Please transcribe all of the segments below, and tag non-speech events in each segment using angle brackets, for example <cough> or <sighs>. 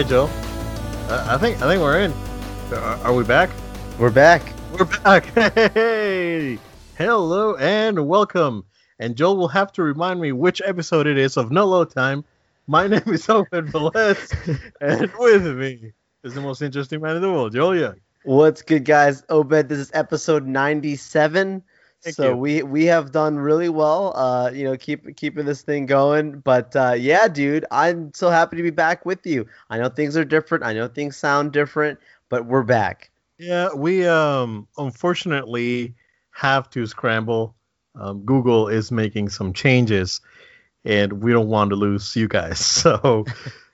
Right, Joe. I, I think I think we're in. Are, are we back? We're back. We're back. <laughs> Hey, hello and welcome. And Joel will have to remind me which episode it is of No Load Time. My <laughs> name is Obed Velez, and with me is the most interesting man in the world, Joel Young. What's good, guys? Obed, this is episode 97. Thank so you. we we have done really well, uh, you know, keep keeping this thing going. But uh, yeah, dude, I'm so happy to be back with you. I know things are different. I know things sound different, but we're back. Yeah, we um unfortunately have to scramble. Um, Google is making some changes, and we don't want to lose you guys. <laughs> So,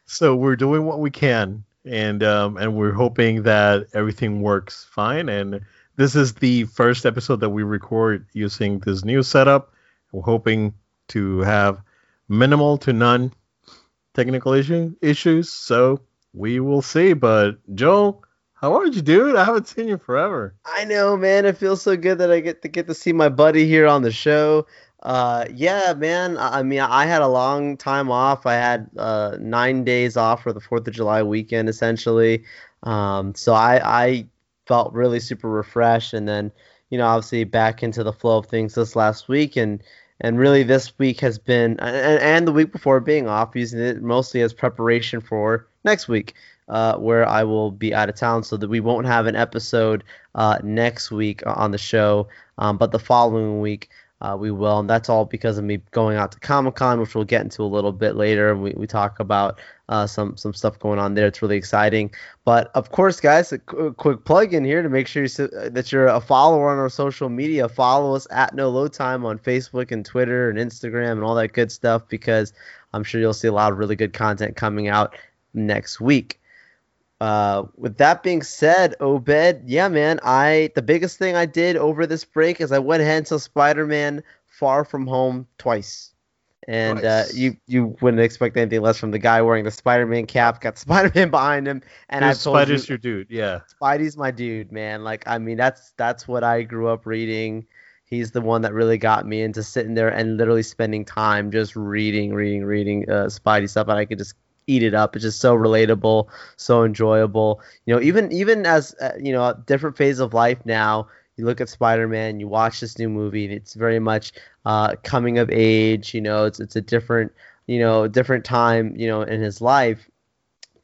so we're doing what we can, and um, and we're hoping that everything works fine. And this is the first episode that we record using this new setup. We're hoping to have minimal to none technical issue issues. So we will see. But Joe. How are you, dude? I haven't seen you forever. I know, man. It feels so good that I get to get to see my buddy here on the show. Uh, yeah, man. I I mean, I had a long time off. I had uh, nine days off for the Fourth of July weekend, essentially. Um, so I I felt really super refreshed, and then you know, obviously back into the flow of things this last week, and and really this week has been, and, and the week before being off, using it mostly as preparation for next week uh, where I will be out of town, so that we won't have an episode uh, next week on the show, um, but the following week uh, we will, and that's all because of me going out to Comic Con, which we'll get into a little bit later, and we, we talk about uh, some some stuff going on there. It's really exciting, but of course, guys, a qu- quick plug in here to make sure you, s- that you're a follower on our social media. Follow us at No Load Time on Facebook and Twitter and Instagram and all that good stuff because I'm sure you'll see a lot of really good content coming out next week. Uh, with that being said, Obed, yeah, man, I the biggest thing I did over this break is I went ahead and saw Spider-Man Far From Home twice, and uh, you you wouldn't expect anything less from the guy wearing the Spider-Man cap, got <laughs> Spider-Man behind him, and I've told you, your dude. Yeah. Spidey's my dude, man. Like, I mean, that's that's what I grew up reading. He's the one that really got me into sitting there and literally spending time just reading, reading, reading uh, Spidey stuff, and I could just eat it up. It's just so relatable, so enjoyable. You know, even even as uh, you know, a different phase of life now. You look at Spider-Man, you watch this new movie, and it's very much uh, coming of age. You know, it's it's a different you know different time you know in his life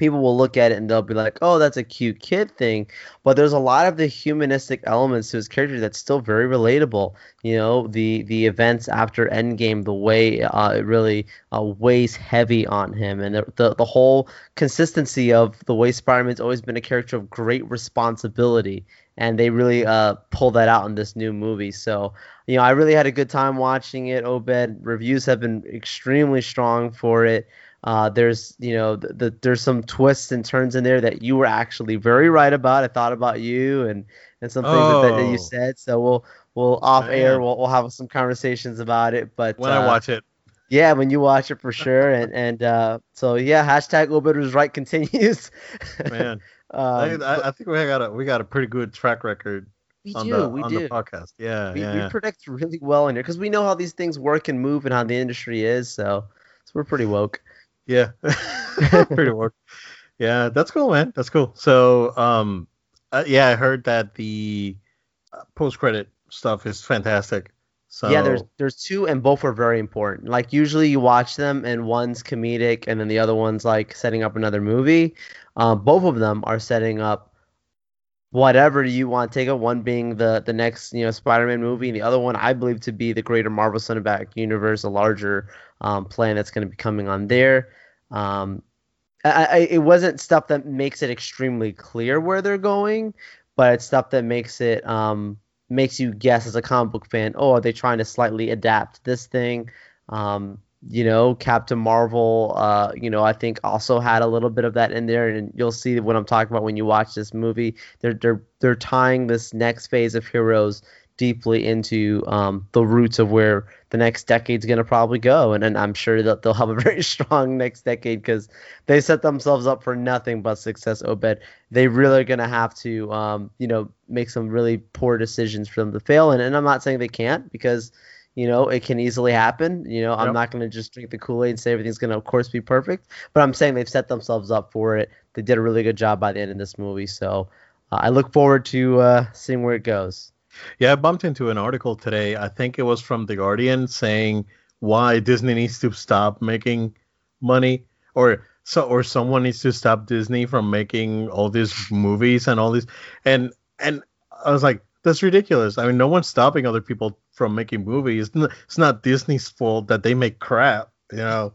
people will look at it and they'll be like, "Oh, that's a cute kid thing," but there's a lot of the humanistic elements to his character that's still very relatable. You know, the the events after Endgame, the way uh, it really uh, weighs heavy on him, and the, the the whole consistency of the way Spider-Man's always been a character of great responsibility. And they really uh, pull that out in this new movie. So, you know, I really had a good time watching it. Obed reviews have been extremely strong for it. Uh, there's you know the, the, there's some twists and turns in there that you were actually very right about. I thought about you and and some things that, that Oh. you said. So we'll we'll off air we'll, we'll have some conversations about it. But When uh, I watch it. yeah, when you watch it for sure. And <laughs> and uh, so yeah, hashtag was right continues. <laughs> Man, um, I, I, I think we got a we got a pretty good track record we on do, the we on do. the podcast. Yeah, we, yeah. we yeah. predict really well in here because we know how these things work and move and how the industry is. So so we're pretty woke. Yeah, <laughs> pretty <laughs> work. Yeah, that's cool, man. That's cool. So, um, uh, yeah, I heard that the post credit stuff is fantastic. So Yeah, there's there's two and both are very important. Like usually you watch them and one's comedic and then the other one's like setting up another movie. Um, both of them are setting up whatever you want to take it. One being the the next you know Spider-Man movie, and the other one I believe to be the greater Marvel Cinematic Universe, a larger um, plan that's going to be coming on there. Um, I, I, it wasn't stuff that makes it extremely clear where they're going, but it's stuff that makes it um, makes you guess as a comic book fan. Oh, are they trying to slightly adapt this thing? Um, you know, Captain Marvel. Uh, you know, I think also had a little bit of that in there, and you'll see what I'm talking about when you watch this movie. They're they're they're tying this next phase of heroes deeply into um, the roots of where the next decade's going to probably go. And, and I'm sure that they'll <laughs> have a very strong next decade because they set themselves up for nothing but success, Obed. They really are going to have to, um, you know, make some really poor decisions for them to fail. And, and I'm not saying they can't because, You know, it can easily happen. You know, I'm Yep. not going to just drink the Kool Aid and say everything's going to, of course, be perfect. But I'm saying they've set themselves up for it. They did a really good job by the end of this movie. So uh, I look forward to uh, seeing where it goes. Yeah, I bumped into an article today. I think it was from The Guardian saying why Disney needs to stop making money or so or someone needs to stop Disney from making all these movies and all these and and I was like that's ridiculous. I mean, no one's stopping other people from making movies. It's not Disney's fault that they make crap, you know.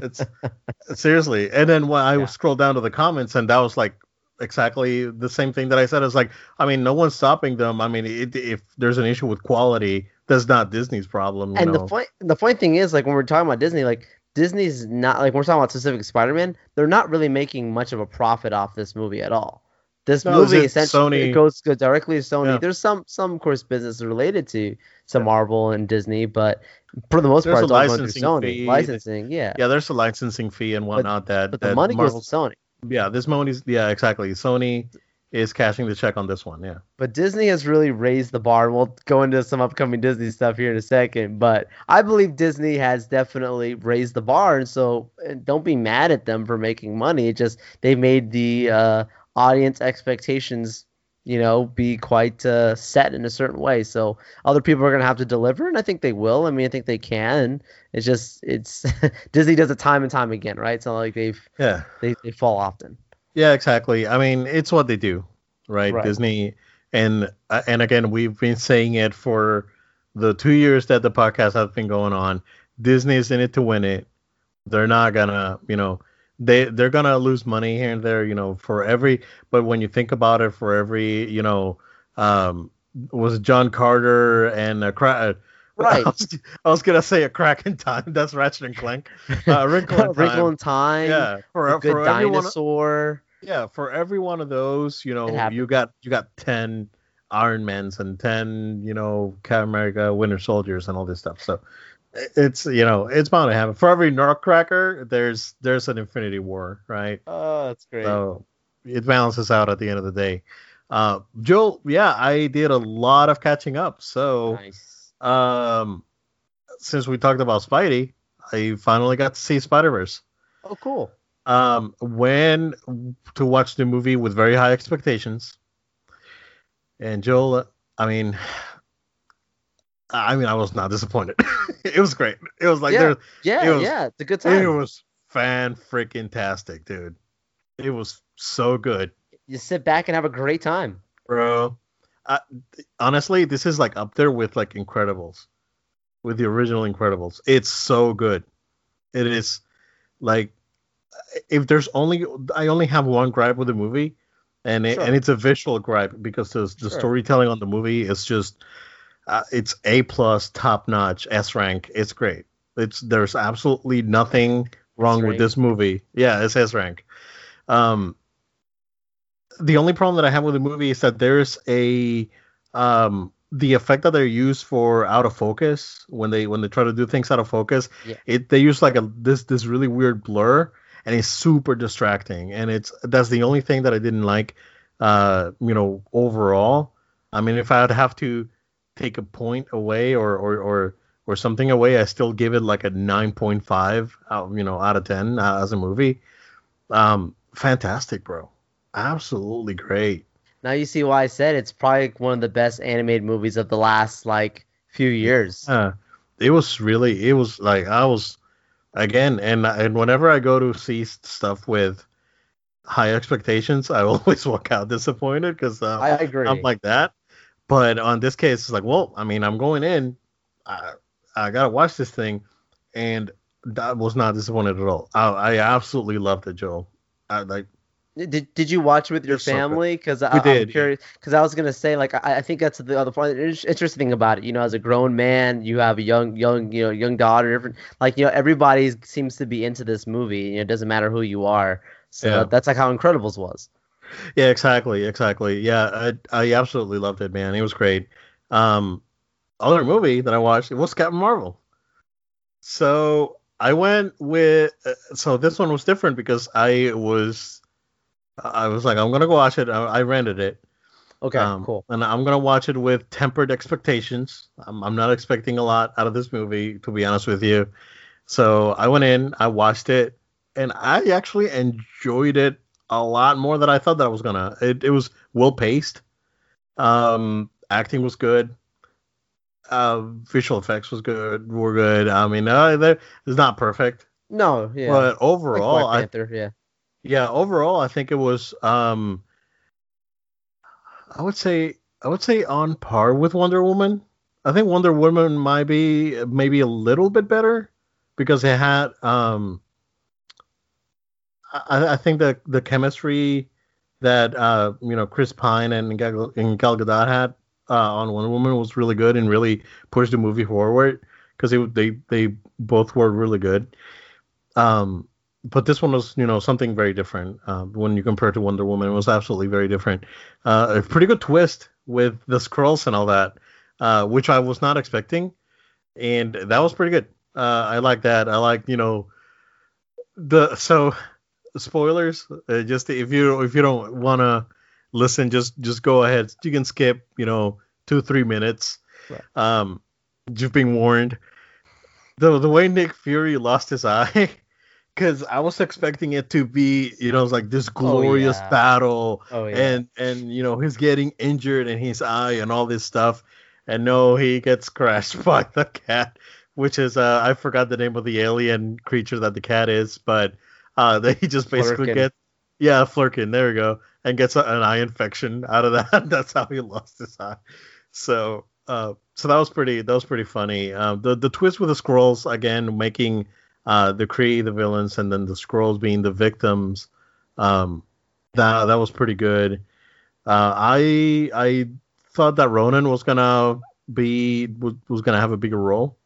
It's <laughs> seriously. And then when I Yeah. scrolled down to the comments and that was like exactly the same thing that I said. It's like, I mean, no one's stopping them. I mean, it, if there's an issue with quality, that's not Disney's problem. You and know? the the funny thing is, like when we're talking about Disney, like Disney's not like when we're talking about specific Spider-Man. They're not really making much of a profit off this movie at all. This No, movie essentially Sony- goes go directly to Sony. Yeah. There's some some of course business related to to Yeah. Marvel and Disney, but for the most There's part, it's all going through licensing Sony. fee. Licensing, yeah. yeah, there's a licensing fee and whatnot that, But the that money Marvel, goes to Sony. yeah, this money's yeah, exactly. Sony is cashing the check on this one. Yeah. But Disney has really raised the bar, we'll go into some upcoming Disney stuff here in a second. But I believe Disney has definitely raised the bar, and so don't be mad at them for making money. It just they made the uh, audience expectations, you know, be quite uh, set in a certain way. So other people are gonna have to deliver, and I think they will. I mean, I think they can. It's just it's <laughs> Disney does it time and time again, right? It's not like they've Yeah. they, they fall often. Yeah, exactly. I mean, it's what they do, right? Right. Disney, and uh, and again, we've been saying it for the two years that the podcast has been going on. Disney's in it to win it. They're not gonna, you know, they they're gonna lose money here and there, you know, for every. But when you think about it, for every, you know, um, was John Carter and a crack. <laughs> Right. I was, I was gonna say a crack in time. That's Ratchet and Clank. Uh, Wrinkle in <laughs> Wrinkle Time. in Time. Yeah, for a good for dinosaur. yeah, for every one of those, you know, you got you got ten Iron Mans and ten, you know, Captain America, Winter Soldiers, and all this stuff. So it's you know it's bound to happen. For every Nutcracker, there's there's an Infinity War, right? Oh, that's great. So it balances out at the end of the day. Uh, Joel, yeah, I did a lot of catching up. So nice. um, since we talked about Spidey, I finally got to see Spider Verse Oh, cool. um when to watch the movie with very high expectations and joel i mean <sighs> i mean i was not disappointed <laughs> it was great it was like Yeah, there Yeah, It was- yeah, it's a good time. it was fan freaking tastic dude it was so good You sit back and have a great time. bro uh, honestly this is like up there with like incredibles with the original incredibles it's so good it is like if there's only i only have one gripe with the movie and it, Sure. and it's a visual gripe because the, the Sure. storytelling on the movie is just uh, it's a plus top notch s rank. It's great. It's there's absolutely nothing wrong with this movie. Yeah it's s rank. Um the only problem that i have with the movie is that there's a um the effect that they use for out of focus when they when they try to do things out of focus Yeah. it they use like a this this really weird blur and it's super distracting. And it's that's the only thing that i didn't like uh you know overall. I mean if i'd have to take a point away or or or, or something away i still give it like a 9.5 out you know out of 10 uh, as a movie um fantastic bro absolutely great Now you see why I said it's probably one of the best animated movies of the last like few years. Uh, it was really it was like I was again and and whenever I go to see stuff with high expectations, I <laughs> always walk out disappointed because uh, I agree. I'm like that. But on this case, it's like, well, I mean, I'm going in, I I gotta watch this thing, and that was not disappointed at all. I, I absolutely loved it, Joel. I like Did, did you watch with your It's so good. family? Because I'm did, curious. Because I was gonna say, like, I, I think that's the other part. It's interesting thing about it. You know, as a grown man, you have a young, young, you know, young daughter. Different, like, you know, everybody seems to be into this movie. You know, it doesn't matter who you are. So Yeah. that's like how Incredibles was. Yeah, exactly, exactly. Yeah, I I absolutely loved it, man. It was great. Um, other movie that I watched it was Captain Marvel. So I went with uh, so this one was different because I was I was like I'm gonna go watch it. I, I rented it, Okay, Um, cool. And I'm gonna watch it with tempered expectations. I'm, I'm not expecting a lot out of this movie, to be honest with you. So I went in, I watched it, and I actually enjoyed it a lot more than I thought that I was gonna. It, it was well paced. Um, acting was good. Uh, visual effects was good. Were good. I mean, uh, it's not perfect, No, yeah. but like overall, Black I yeah. yeah, overall, I think it was um I would say I would say on par with Wonder Woman. I think Wonder Woman might be maybe a little bit better because it had um I, I think the the chemistry that uh you know Chris Pine and Gal, and Gal Gadot had uh, on Wonder Woman was really good and really pushed the movie forward because they they both were really good. Um, but this one was you know something very different uh, when you compare to Wonder Woman. It was absolutely very different. Uh, a pretty good twist with the Skrulls and all that, uh, which I was not expecting, and that was pretty good. Uh, I like that. I like you know the so spoilers. Uh, just if you if you don't want to listen, just just go ahead. You can skip you know two three minutes. Right. Um, you've been warned. The the way Nick Fury lost his eye. <laughs> Because I was expecting it to be, you know, like this glorious yeah. battle, Oh yeah. and and you know he's getting injured in his eye and all this stuff and no he gets crashed <laughs> by the cat which is uh i forgot the name of the alien creature that the cat is but uh <laughs> that he just basically Flurkin. gets yeah flerken there we go and gets a, an eye infection <laughs> out of that <laughs> that's how he lost his eye so uh so that was pretty that was pretty funny um the the twist with the Skrulls again making uh the Kree the villains and then the Skrulls being the victims um that that was pretty good. Uh, I I thought that Ronan was gonna be was, was gonna have a bigger role,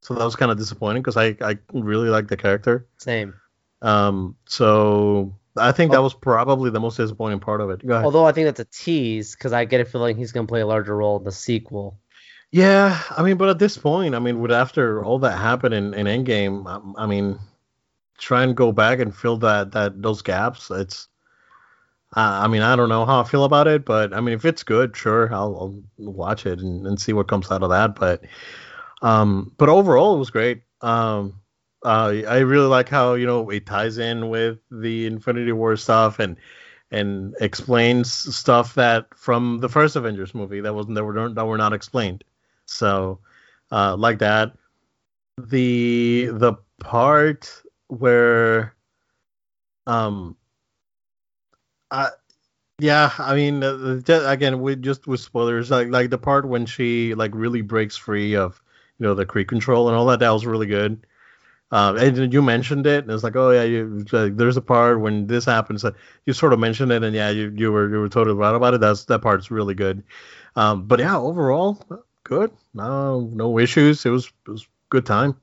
so that was kind of disappointing because I I really like the character. Same. Um, so I think that Oh. was probably the most disappointing part of it. Although I think that's a tease because I get a feeling he's gonna play a larger role in the sequel. Yeah, I mean, but at this point, I mean, with after all that happened in, in Endgame, I, I mean, try and go back and fill that that those gaps. It's, uh, I mean, I don't know how I feel about it, but I mean, if it's good, sure, I'll, I'll watch it and, and see what comes out of that. But, um, but overall, it was great. Um, uh, I really like how you know it ties in with the Infinity War stuff and and explains stuff that from the first Avengers movie that wasn't that were that were not explained. So, uh, like that. The the part where, um, I yeah, I mean, uh, again, with just with spoilers, like like the part when she like really breaks free of you know the Kree control and all that, that was really good. Um, and you mentioned it, and it's like, oh yeah, you, there's a part when this happens. That you sort of mentioned it, and yeah, you, you were you were totally right about it. That's that part's really good. Um, but yeah, overall, good. No no issues. It was it was good time.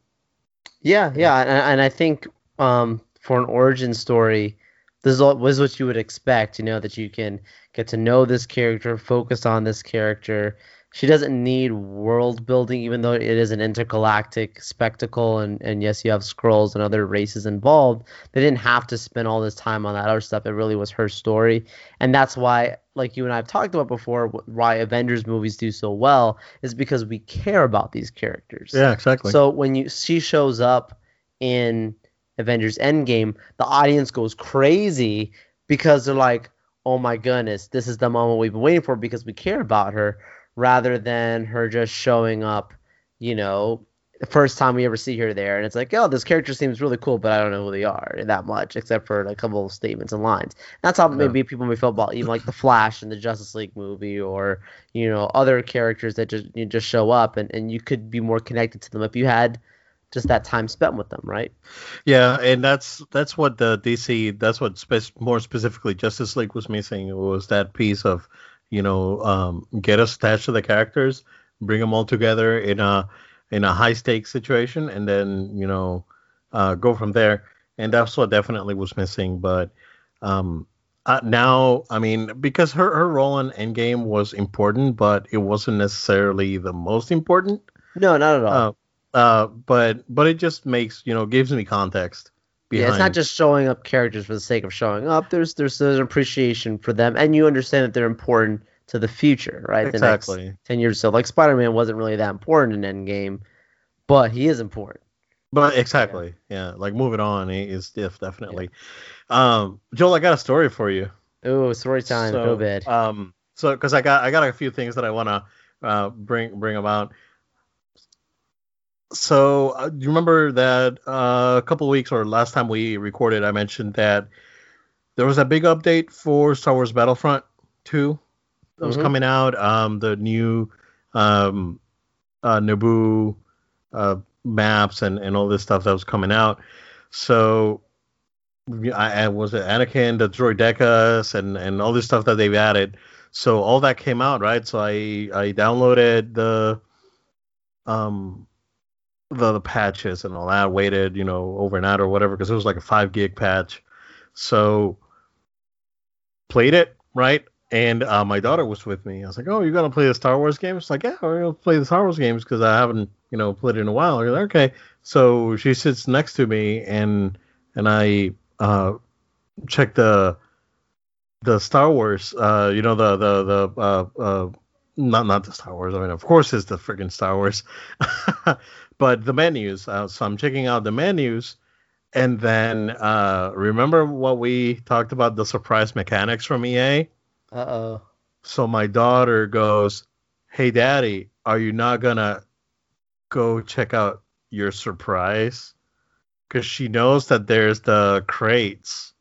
Yeah, yeah, and, and I think um, for an origin story, this was what you would expect. You know that you can get to know this character, focus on this character. She doesn't need world building, even though it is an intergalactic spectacle, and, and yes, you have Skrulls and other races involved. They didn't have to spend all this time on that other stuff. It really was her story, and that's why, like you and I have talked about before, why Avengers movies do so well is because we care about these characters. Yeah, exactly. So when you she shows up in Avengers Endgame, the audience goes crazy because they're like, "Oh my goodness, this is the moment we've been waiting for because we care about her," rather than her just showing up, you know, the first time we ever see her there, and it's like, "Oh, this character seems really cool, but I don't know who they are that much, except for a couple of statements and lines." That's how Yeah. maybe people may feel about even like the Flash in the Justice League movie, or you know, other characters that just you just show up, and and you could be more connected to them if you had just that time spent with them, right? Yeah, and that's that's what the DC that's what spe- more specifically Justice League was missing was that piece of you know um, get us attached to the characters, bring them all together in a in a high stakes situation, and then you know uh, go from there. And that's what definitely was missing. But um, uh, now, I mean, because her her role in Endgame was important, but it wasn't necessarily the most important. No, not at all. Uh, uh, but but it just makes you know gives me context. Yeah, it's not just showing up characters for the sake of showing up. There's there's an appreciation for them, and you understand that they're important to the future, right? Exactly. The next ten years. So like Spider Man wasn't really that important in Endgame, but he is important. But exactly, yeah. yeah. Like moving on is definitely. Yeah. Um, Joel, I got a story for you. Oh, story time. So, Go bed. Um, so because I got I got a few things that I want to uh, bring bring about. So uh, you remember that uh, a couple weeks or last time we recorded, I mentioned that there was a big update for Star Wars Battlefront 2 that was mm-hmm. coming out. Um, the new um, uh, Naboo uh, maps and, and all this stuff that was coming out. So I, I was it Anakin, the Droidekas, and and all this stuff that they've added. So all that came out, right? So I I downloaded the um the, the patches and all that. Waited, you know, overnight or whatever because it was like a five gig patch. So played it, right? And uh, my daughter was with me. I was like, "Oh, you're gonna play the Star Wars games?" Like, "Yeah, we're gonna play the Star Wars games because I haven't, you know, played it in a while." Like, "Okay." So she sits next to me, and and I uh, check the the Star Wars. Uh, you know, the the the uh, uh, not not the Star Wars. I mean, of course, it's the freaking Star Wars, <laughs> but the menus. Uh, so I'm checking out the menus, and then uh, remember what we talked about the surprise mechanics from EA? Uh oh. So my daughter goes, "Hey, Daddy, are you not gonna go check out your surprise?" Because she knows that there's the crates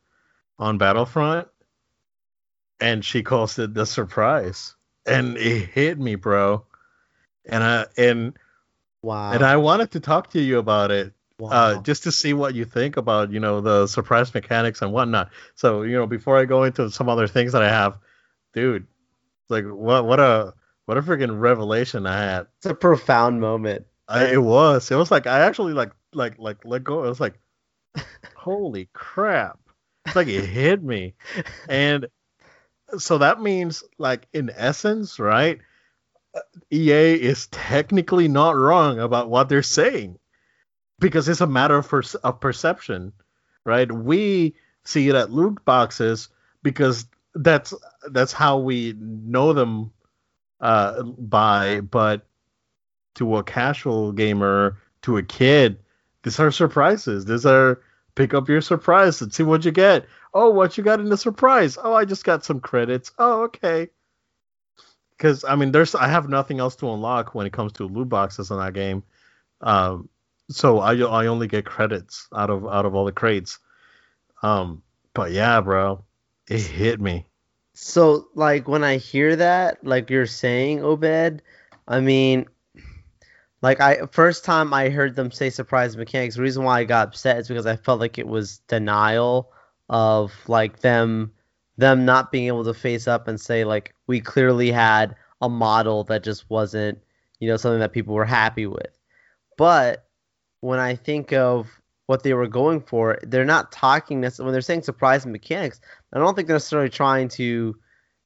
on Battlefront, and she calls it the surprise, and it hit me, bro. And I and wow, and I wanted to talk to you about it uh, wow. Uh, just to see what you think about you know the surprise mechanics and whatnot. So you know before I go into some other things that I have, dude, like what what a what a freaking revelation I had. It's a profound moment. I, it was. It was like I actually like like like let go. It was like, <laughs> holy crap! It's like it hit me, <laughs> and so that means like in essence, right? EA is technically not wrong about what they're saying because it's a matter of, per- of perception, right? We see it at loot boxes because that's that's how we know them uh, by, but to a casual gamer, to a kid, these are surprises. These are pick up your surprise and see what you get. Oh, what you got in the surprise? Oh, I just got some credits. Oh, okay. Because I mean, there's I have nothing else to unlock when it comes to loot boxes in that game. Um, so I I only get credits out of out of all the crates. Um, but yeah, bro, it hit me. So like when I hear that, like you're saying, Obed, I mean, like I first time I heard them say surprise mechanics, the reason why I got upset is because I felt like it was denial of like them them not being able to face up and say like we clearly had a model that just wasn't, you know, something that people were happy with. But when I think of what they were going for, they're not talking necessarily when they're saying surprise mechanics. I don't think they're necessarily trying to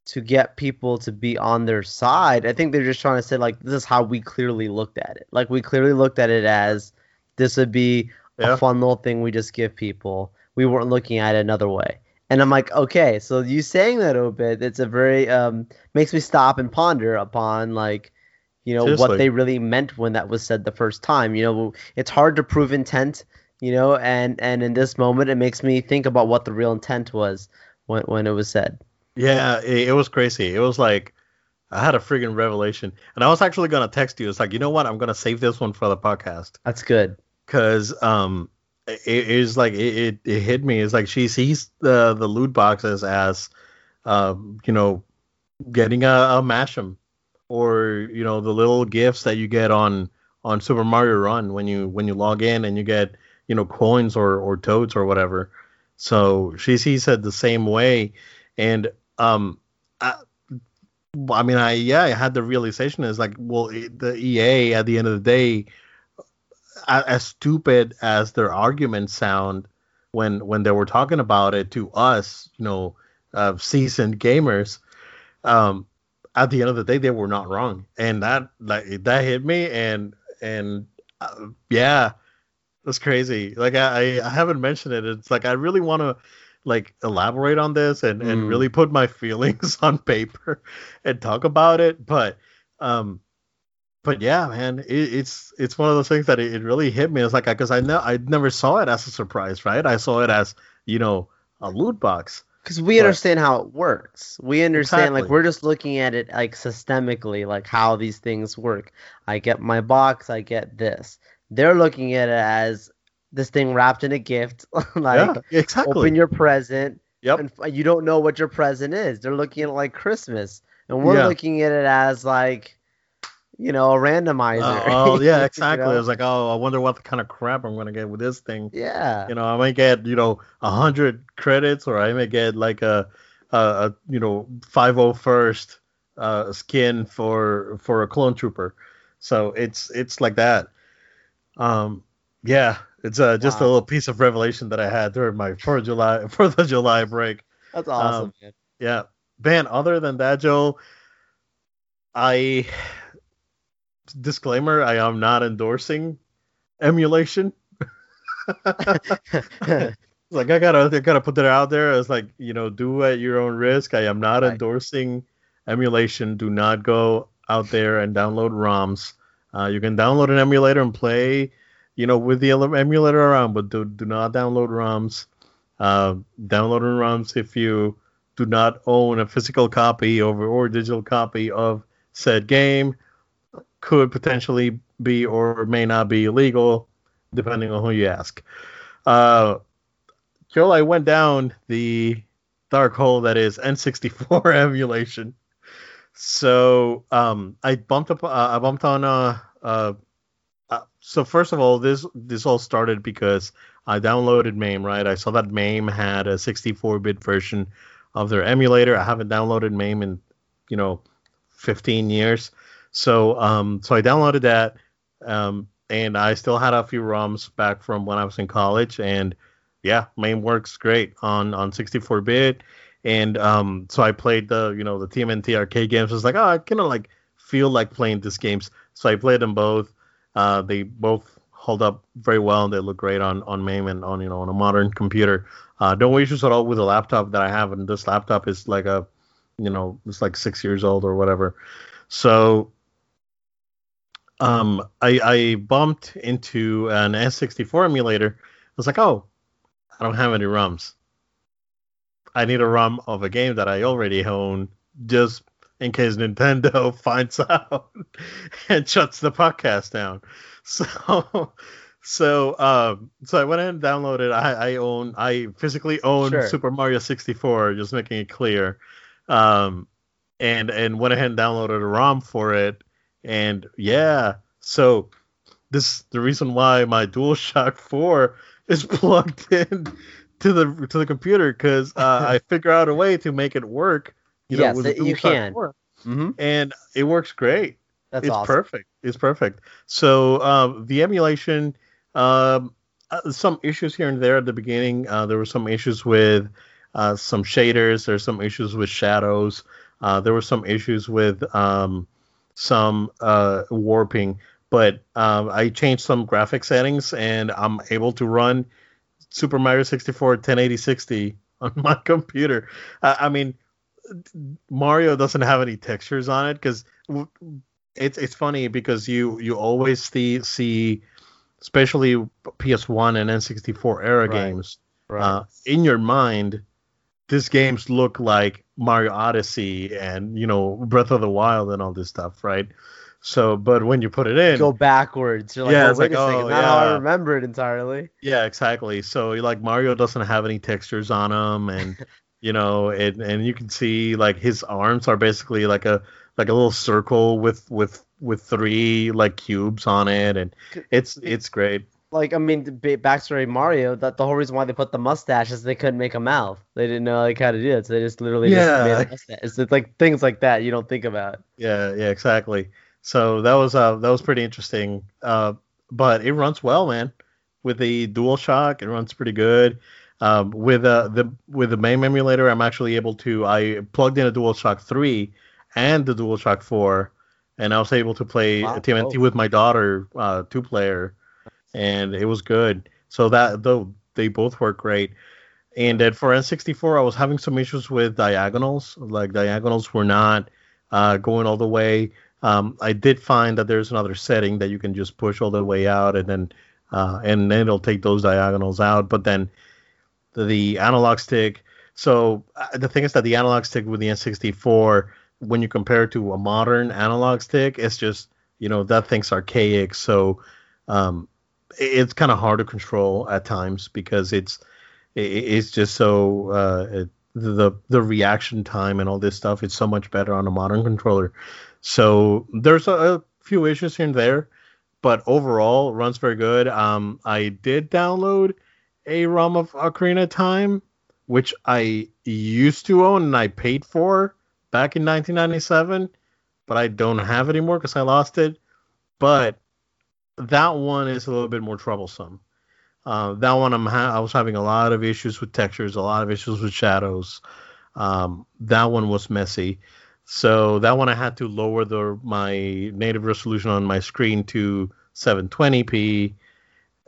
to get people to be on their side. I think they're just trying to say like this is how we clearly looked at it. Like we clearly looked at it as this would be yeah. a fun little thing we just give people. We weren't looking at it another way. And I'm like, okay, so you saying that Obed, it's a very um makes me stop and ponder upon like you know Seriously. what they really meant when that was said the first time you know it's hard to prove intent you know and and in this moment it makes me think about what the real intent was when when it was said yeah it, it was crazy. It was like i had a friggin' revelation. And i was actually gonna text you. It's like you know what? I'm gonna save this one for the podcast. That's good. Because um it is like it, it, it hit me. It's like she sees the the loot boxes as um you know getting a, a mash'em or you know the little gifts that you get on on Super Mario Run when you when you log in and you get you know coins or or toads or whatever. So she sees it the same way, and um, I, I mean, I yeah, I had the realization is like, well, the EA at the end of the day, as stupid as their arguments sound when when they were talking about it to us, you know, uh, seasoned gamers, um, at the end of the day, they were not wrong, and that like that hit me, and and uh, yeah, that's crazy. Like I I haven't mentioned it. It's like I really want to like elaborate on this and, and Mm. really put my <laughs> feelings on paper and talk about it. But um, but yeah, man, it, it's it's one of those things that it, it really hit me. It's like because I know I never saw it as a surprise, right? I saw it as you know a loot box. Because we But- understand how it works. We understand, like, we're just looking at it, like, systemically, like, how these things work. I get my box, I get this. They're looking at it as this thing wrapped in a gift, <laughs> like, yeah, exactly. open your present, yep. and you don't know what your present is. They're looking at it like Christmas. And we're Yeah. looking at it as, like, you know, a randomizer. Uh, oh <laughs> yeah, You exactly. know? I was like, oh, I wonder what kind of crap I'm gonna get with this thing. yeah. You know, I might get you know a hundred credits, or I may get like a, a, a you know five oh first uh, skin for for a clone trooper. So it's it's like that. Um, yeah, it's uh, just a little piece of revelation that I had during my Fourth of July <laughs> Fourth of July break. That's awesome, Um, man. Yeah, man. Other than that, Joe, I disclaimer: I am not endorsing emulation. <laughs> like I gotta, I gotta put that out there. It's like you know, do at your own risk. I am not Right. endorsing emulation. Do not go out there and download ROMs. Uh, you can download an emulator and play, you know, with the emulator around, but do, do not download ROMs. Uh, downloading ROMs if you do not own a physical copy or, or digital copy of said game could potentially be or may not be illegal, depending on who you ask. Uh, Joel, I went down the dark hole that is N64 <laughs> emulation. So um, I bumped up. Uh, I bumped on. Uh, uh, so first of all, this this all started because I downloaded MAME. Right, I saw that MAME had a 64-bit version of their emulator. I haven't downloaded MAME in you know 15 years. So um, so I downloaded that. Um, and I still had a few ROMs back from when I was in college, and yeah, MAME works great on on 64-bit. And um, so I played the you know the TMNT arcade games. I was like, oh, I kind of like feel like playing these games, so I played them both. Uh, they both hold up very well, they look great on on MAME and on you know on a modern computer. Uh, no issues at all with the laptop that I have, and this laptop is like a you know it's like six years old or whatever. So um, I, I bumped into an N64 emulator. I was like, oh, I don't have any ROMs. I need a ROM of a game that I already own, just in case Nintendo <laughs> finds out <laughs> and shuts the podcast down. <laughs> So, so, um, so I went ahead and downloaded. I, I own, I physically own Sure. Super Mario 64, just making it clear. Um, and and went ahead and downloaded a ROM for it and yeah so this the reason why my DualShock 4 is plugged in to the to the computer because uh, I figure out a way to make it work you know Yes, it- you can. 4, hmm and it works great. That's it's awesome. perfect. It's perfect. So um, the emulation um, uh, some issues here and there at the beginning. Uh, there were some issues with uh, some shaders. There's some issues with shadows. Uh, there were some issues with um, some uh, warping, but um, I changed some graphic settings and I'm able to run Super Mario 64 1080 60 <laughs> on my computer. I, I mean, Mario doesn't have any textures on it because it's it's funny because you you always see see especially PS1 and N64 era Right. games Right. uh, in your mind, these games look like Mario Odyssey and you know Breath of the Wild and all this stuff, right? So, but when you put it in, Go backwards. You're like, Yeah, oh, it's like, a second. oh, Not how I remember it entirely. yeah, exactly. So, like Mario doesn't have any textures on him, and <laughs> you know, and and you can see like his arms are basically like a like a little circle with with with three like cubes on it, and it's it's great. Like, I mean, backstory Mario, that the whole reason why they put the mustache is they couldn't make a mouth. They didn't know like how to do it, so they just literally Yeah. just made a mustache. It's, it's like things like that you don't think about. Yeah, yeah, exactly. So that was uh that was pretty interesting. Uh, but it runs well, man. With the Dual Shock, it runs pretty good. Um, with uh the with the MAME emulator, I'm actually able to. I plugged in a DualShock 3 and the DualShock 4, and I was able to play Wow, TMNT both. with my daughter, uh, two player, and it was good. So that though they both work great. and then for N64, I was having some issues with diagonals. Like diagonals were not uh, going all the way. Um, I did find that there's another setting that you can just push all the way out, and then uh, and then it'll take those diagonals out. But then the, the analog stick. So uh, the thing is that the analog stick with the N64, when you compare it to a modern analog stick, it's just you know that thing's archaic. So um, it's kind of hard to control at times because it's it's just so uh, it, the the reaction time and all this stuff is so much better on a modern controller. So there's a, a few issues here and there, but overall runs very good. Um, I did download a ROM of Ocarina Time, which I used to own and I paid for back in 1997, but I don't have it anymore because I lost it. But that one is a little bit more troublesome. Uh, that one I'm ha- I was having a lot of issues with textures, a lot of issues with shadows. Um, that one was messy. So that one I had to lower the my native resolution on my screen to 720p,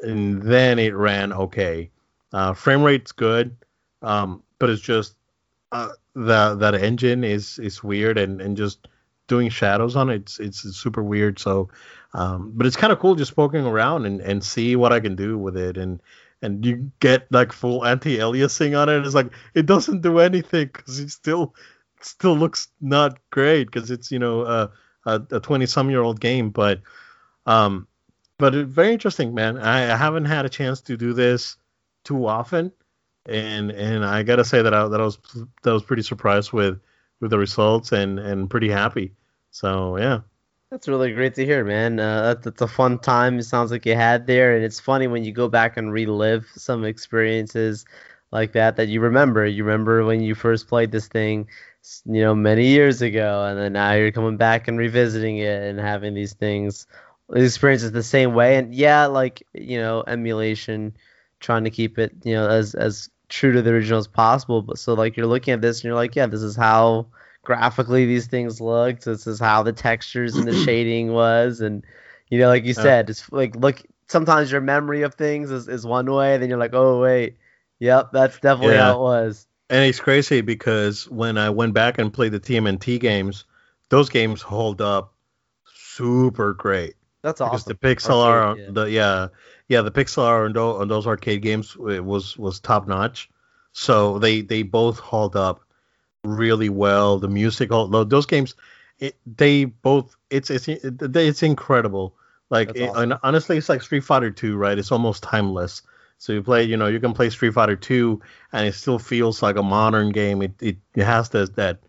and then it ran okay. Uh, frame rate's good, um, but it's just uh, that that engine is is weird and and just doing shadows on it it's it's super weird. So um, but it's kind of cool just poking around and, and see what I can do with it. And and you get like full anti-aliasing on it. It's like it doesn't do anything because it still still looks not great because it's you know uh, a 20 some year old game. But um, but very interesting, man. I, I haven't had a chance to do this too often, and and I gotta say that I that I was that was pretty surprised with with the results and and pretty happy. So yeah. That's really great to hear, man. Uh, that's a fun time. It sounds like you had there, and it's funny when you go back and relive some experiences like that that you remember. You remember when you first played this thing, you know, many years ago, and then now you're coming back and revisiting it and having these things, these experiences the same way. And yeah, like you know, emulation, trying to keep it, you know, as as true to the original as possible. But so like you're looking at this and you're like, yeah, this is how graphically these things looked. This is how the textures and the <clears throat> shading was, and you know, like you said, it's like look. Sometimes your memory of things is, is one way, then you're like, oh wait, yep, that's definitely yeah. how it was. And it's crazy because when I went back and played the TMNT games, those games hold up super great. That's awesome. Because the pixel art, yeah. the yeah, yeah, the pixel art on those, on those arcade games was was top notch. So they they both hauled up really well. The music, all those games, it, they both it's it's it's incredible. Like awesome. it, honestly, it's like Street Fighter 2, right? It's almost timeless. So you play, you know, you can play Street Fighter 2, and it still feels like a modern game. It it, it has this, that,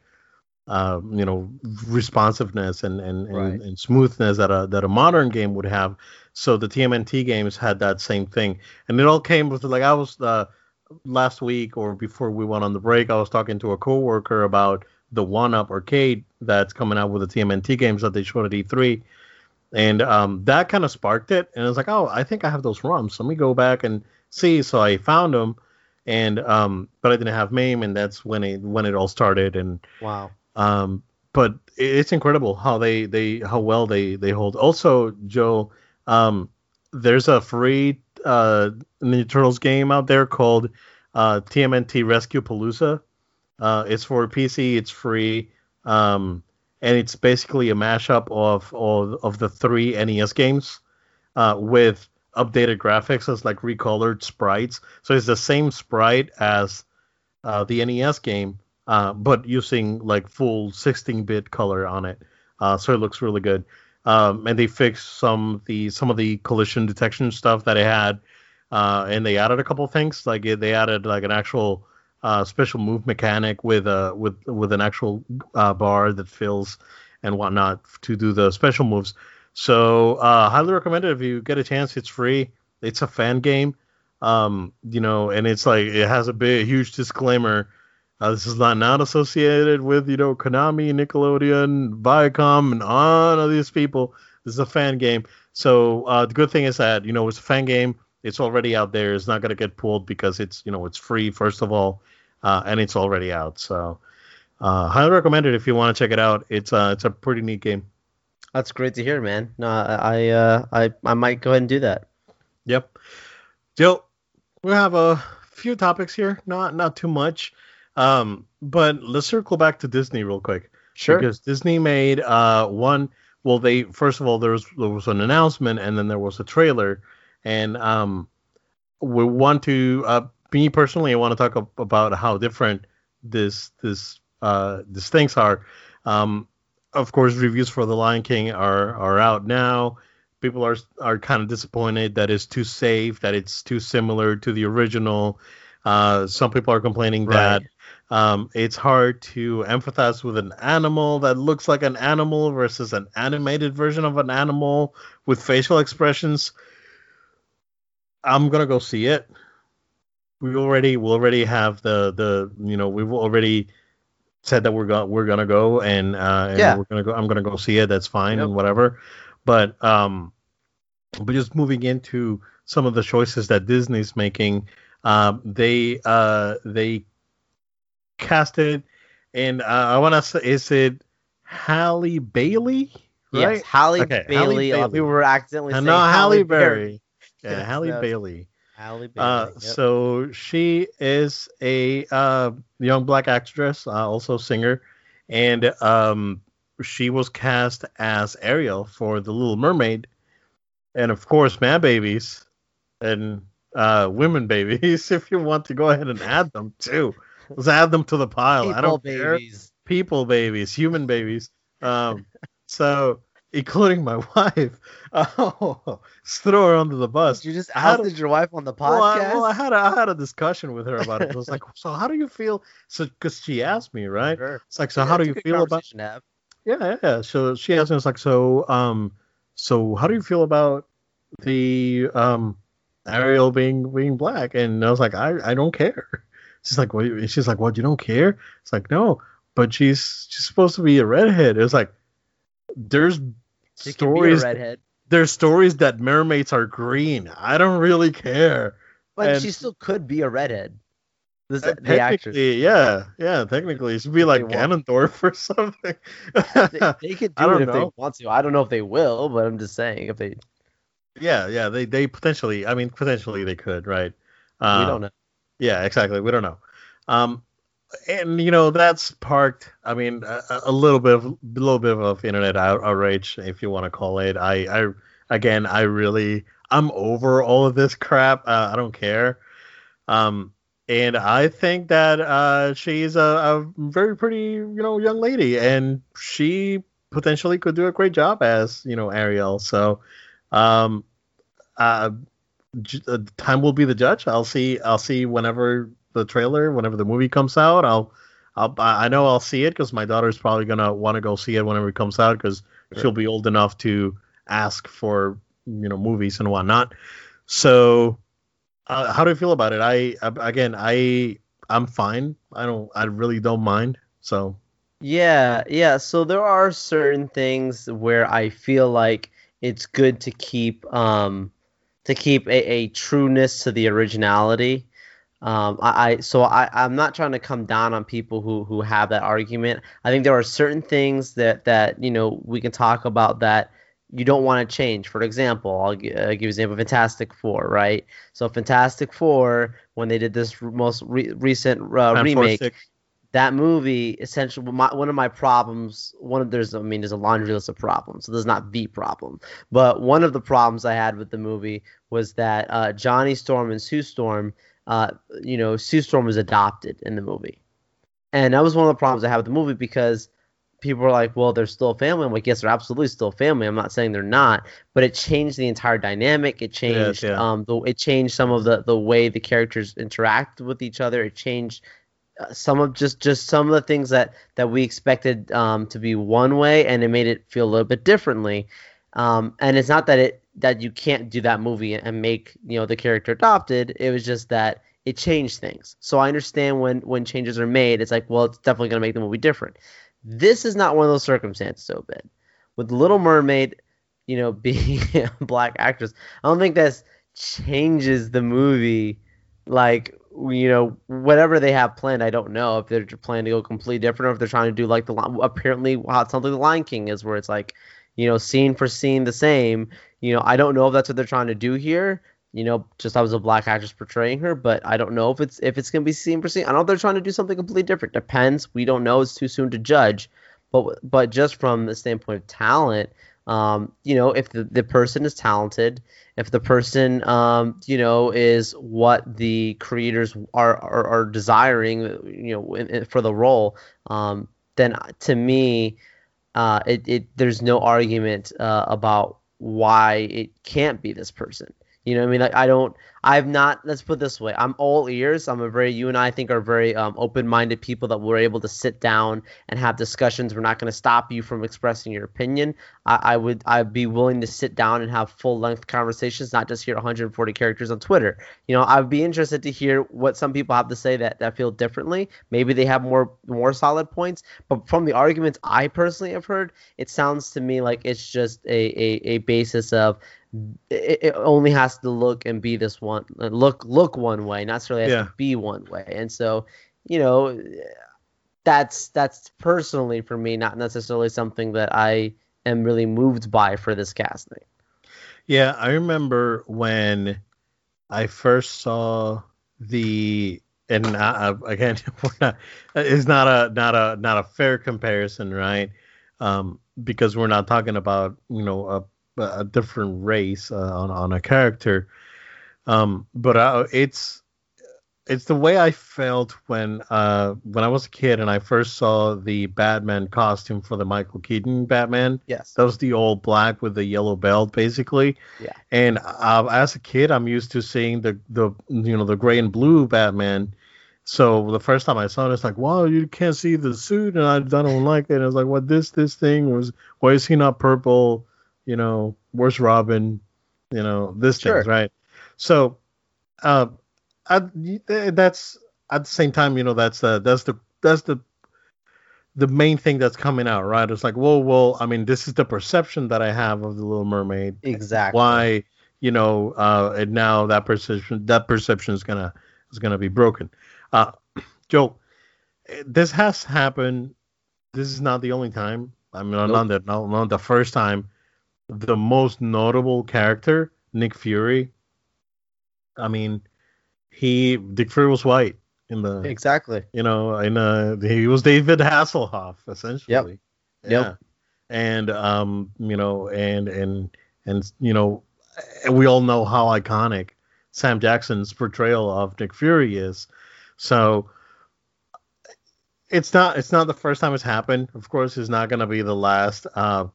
uh, you know, responsiveness and and, right. and, and smoothness that a that a modern game would have. So the TMNT games had that same thing, and it all came with like I was uh, last week or before we went on the break, I was talking to a coworker about the One Up Arcade that's coming out with the TMNT games that they showed at E3, and um, that kind of sparked it. And I was like, oh, I think I have those ROMs. Let me go back and see. So I found them, and um, but I didn't have MAME, and that's when it when it all started. And wow. Um, but it's incredible how they they how well they they hold. Also, Joe, um, there's a free uh, Ninja Turtles game out there called uh, TMNT Rescue Palooza. Uh, it's for PC. It's free, um, and it's basically a mashup of of, of the three NES games uh, with updated graphics as like recolored sprites. So it's the same sprite as uh, the NES game, uh, but using like full 16-bit color on it. Uh, so it looks really good um, and they fixed some the some of the collision detection stuff that it had, uh, and they added a couple things like they added like an actual uh, special move mechanic with a with with an actual uh, bar that fills and whatnot to do the special moves. So uh, highly recommend it if you get a chance. It's free. It's a fan game, um, you know, and it's like it has a big huge disclaimer uh, this is not not associated with you know Konami, Nickelodeon, Viacom, and all of these people. This is a fan game. So uh, the good thing is that you know it's a fan game. It's already out there. It's not gonna get pulled because it's you know it's free first of all, uh, and it's already out. So uh, highly recommend it if you want to check it out. It's uh it's a pretty neat game. That's great to hear, man. No, I uh I I might go ahead and do that. Yep. Joe, we have a few topics here, not not too much. Um, but let's circle back to Disney real quick. Sure. Because Disney made uh one. Well, they first of all there was there was an announcement and then there was a trailer, and um, we want to uh me personally I want to talk about how different this this uh these things are. Um, of course, reviews for The Lion King are are out now. People are are kind of disappointed that it's too safe, that it's too similar to the original. Uh, some people are complaining that um, it's hard to empathize with an animal that looks like an animal versus an animated version of an animal with facial expressions. I'm gonna go see it. We already we already have the the you know we've already said that we're going we're gonna go and, uh, and Yeah. we're gonna go I'm gonna go see it. That's fine Yep. and whatever. But um, but just moving into some of the choices that Disney's making, um, they uh they casted and uh, I want to say is it Halle Bailey, right? Yes, Halle Okay, Bailey. Lot Bailey. people were accidentally And saying no, Halle Berry. Berry. <laughs> Yeah, Halle no. Bailey. Halle Bailey. Uh, yep. So she is a uh, young black actress, uh, also singer, and um, she was cast as Ariel for The Little Mermaid, and of course, man babies and uh, women babies. <laughs> If you want to go ahead and add them too, let's add them to the pile. I don't care people babies, human babies. Um, so including my <laughs> wife. Oh, let's throw her under the bus. You just do- ousted your wife on the Well, I, podcast. well, I had a, I had a discussion with her about it. I was like, so how do you feel? So because she asked me, right? Sure. It's like, so Yeah, how do you feel about? have. Yeah, yeah. So she asked me, it's like, so um, so how do you feel about the um Ariel being being black? And I was like, I I don't care. She's like, what? She's like, what? You don't care? It's like, no, but she's she's supposed to be a redhead. It was like, there's She could be a stories. redhead, There's stories that mermaids are green. I don't really care. but and- she still could be a redhead. This, Uh, the actress. yeah, yeah, technically, should be like. Ganondorf or something. They, they could <laughs> do it if they want to. I don't know if they will, but I'm just saying if they. Yeah, yeah, they they potentially, I mean, potentially they could, right? we Um, don't know. Yeah, exactly. We don't know. Um, and you know that's parked. I mean, a, a little bit of a little bit of internet out, outrage, if you want to call it. I, I again, I really, I'm over all of this crap. Uh, I don't care. Um, and I think that uh, she's a, a very pretty, you know, young lady, and she potentially could do a great job as, you know, Ariel. So, um, uh, uh, time will be the judge. I'll see. I'll see whenever the trailer, whenever the movie comes out. I'll, I'll I know I'll see it because my daughter's probably gonna want to go see it whenever it comes out because Sure. she'll be old enough to ask for you know movies and whatnot. So, uh, how do you feel about it? I I- again, I I'm fine. I don't. I really don't mind. So Yeah, yeah. So there are certain things where I feel like it's good to keep um to keep a, a trueness to the originality. Um, I, I so I I'm not trying to come down on people who who have that argument. I think there are certain things that that you know we can talk about that you don't want to change. For example, I'll gi- uh, give you an example: Fantastic Four, right? So Fantastic Four, when they did this most re- recent uh, remake. That movie essentially my, one of my problems one of there's i mean there's a laundry list of problems so there's not the problem. But one of the problems i had with the movie was that uh, johnny storm and sue storm uh, you know sue storm was adopted in the movie. And that was one of the problems i had with the movie because people were like well they're still family. I'm like yes they're absolutely still family. I'm not saying they're not but it changed the entire dynamic. It changed yeah. um the, it changed some of the the way the characters interact with each other. It changed some of just just some of the things that that we expected um, to be one way and it made it feel a little bit differently. Um, and it's not that it that you can't do that movie and make you know the character adopted. It was just that it changed things. So i understand when when changes are made it's like well it's definitely going to make the movie different. This is not one of those circumstances so bad with little mermaid you know <laughs> being a black actress i don't think that changes the movie like you know whatever they have planned i don't know if they're planning to go completely different or if they're trying to do like the apparently how like the lion king is where it's like you know scene for scene the same you know i don't know if that's what they're trying to do here you know, just I was a black actress portraying her, but I don't know if it's if it's gonna be seen for scene. I know they're trying to do something completely different. Depends. We don't know. It's too soon to judge. But but just from the standpoint of talent, um, you know, if the, the person is talented, if the person, um, you know, is what the creators are are, are desiring, you know, in, in, for the role, um, then to me, uh, it, it there's no argument uh, about why it can't be this person. You know, I mean, like I don't, I've not. Let's put this way: I'm all ears. I'm a very, you and I, think are very um, open-minded people that we're able to sit down and have discussions. We're not going to stop you from expressing your opinion. I, I would, I'd be willing to sit down and have full-length conversations, not just hear 140 characters on Twitter. You know, I'd be interested to hear what some people have to say that that feel differently. Maybe they have more more solid points, but from the arguments I personally have heard, it sounds to me like it's just a a, a basis of it, it, only has to look and be this one look look one way not necessarily has yeah. to be one way and so you know that's that's personally for me not necessarily something that i am really moved by for this casting yeah i remember when i first saw the and I, again <laughs> not, it's not a not a not a fair comparison right um, because we're not talking about you know a a different race uh, on on a character. Um, but uh, it's it's the way I felt when uh when I was a kid and I first saw the Batman costume for the Michael Keaton Batman. Yes, that was the old black with the yellow belt, basically. Yeah. And uh, as a kid, I'm used to seeing the the you know the gray and blue Batman. So the first time I saw it, it's like, wow, you can't see the suit, and I, I don't like it. And I was like, what this this thing was? Why is he not purple? you know, where's Robin? You know, this sure. things, right? So, uh, I, that's at the same time, you know, that's the that's the that's the the main thing that's coming out, right? It's like, whoa, whoa. I mean, this is the perception that I have of the Little Mermaid. Exactly. Why, you know, uh, and now that perception that perception is gonna is gonna be broken. Uh, <clears throat> Joe, this has happened. This is not the only time. I mean, nope. not the not, not the first time the most notable character, Nick Fury. I mean, he Dick Fury was white in the exactly. You know, in uh, he was David Hasselhoff essentially. Yep. Yeah. Yep. And um, you know, and and and you know, we all know how iconic Sam Jackson's portrayal of Nick Fury is. So it's not it's not the first time it's happened. Of course, it's not going to be the last. Uh,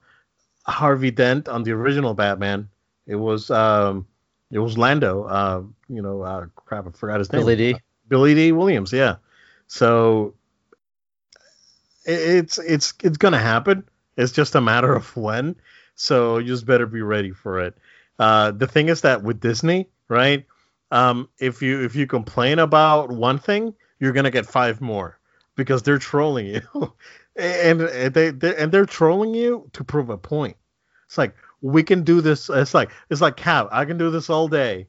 Harvey Dent on the original Batman. It was um, it was Lando. Uh, you know, uh, crap, I forgot his name. Billy Dee. Uh, Billy Dee Williams. Yeah. So it's it's it's gonna happen. It's just a matter of when. So you just better be ready for it. Uh, the thing is that with Disney, right? Um, if you if you complain about one thing, you're gonna get five more because they're trolling <laughs> you. and they, they and they're trolling you to prove a point. It's like we can do this. It's like it's like Cap. I can do this all day.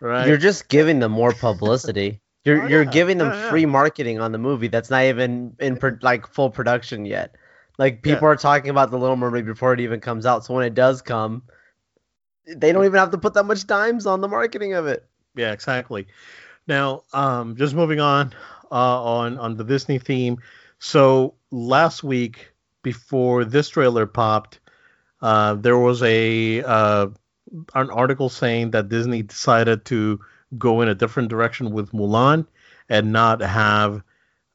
Right? You're just giving them more publicity. You're <laughs> oh, you're giving them yeah, free yeah. marketing on the movie that's not even in pro- like full production yet. Like people are talking about the Little Mermaid before it even comes out. So when it does come, they don't even have to put that much dimes on the marketing of it. Yeah, exactly. Now, um, just moving on uh, on on the Disney theme. So last week, before this trailer popped, uh, there was a uh, an article saying that Disney decided to go in a different direction with Mulan and not have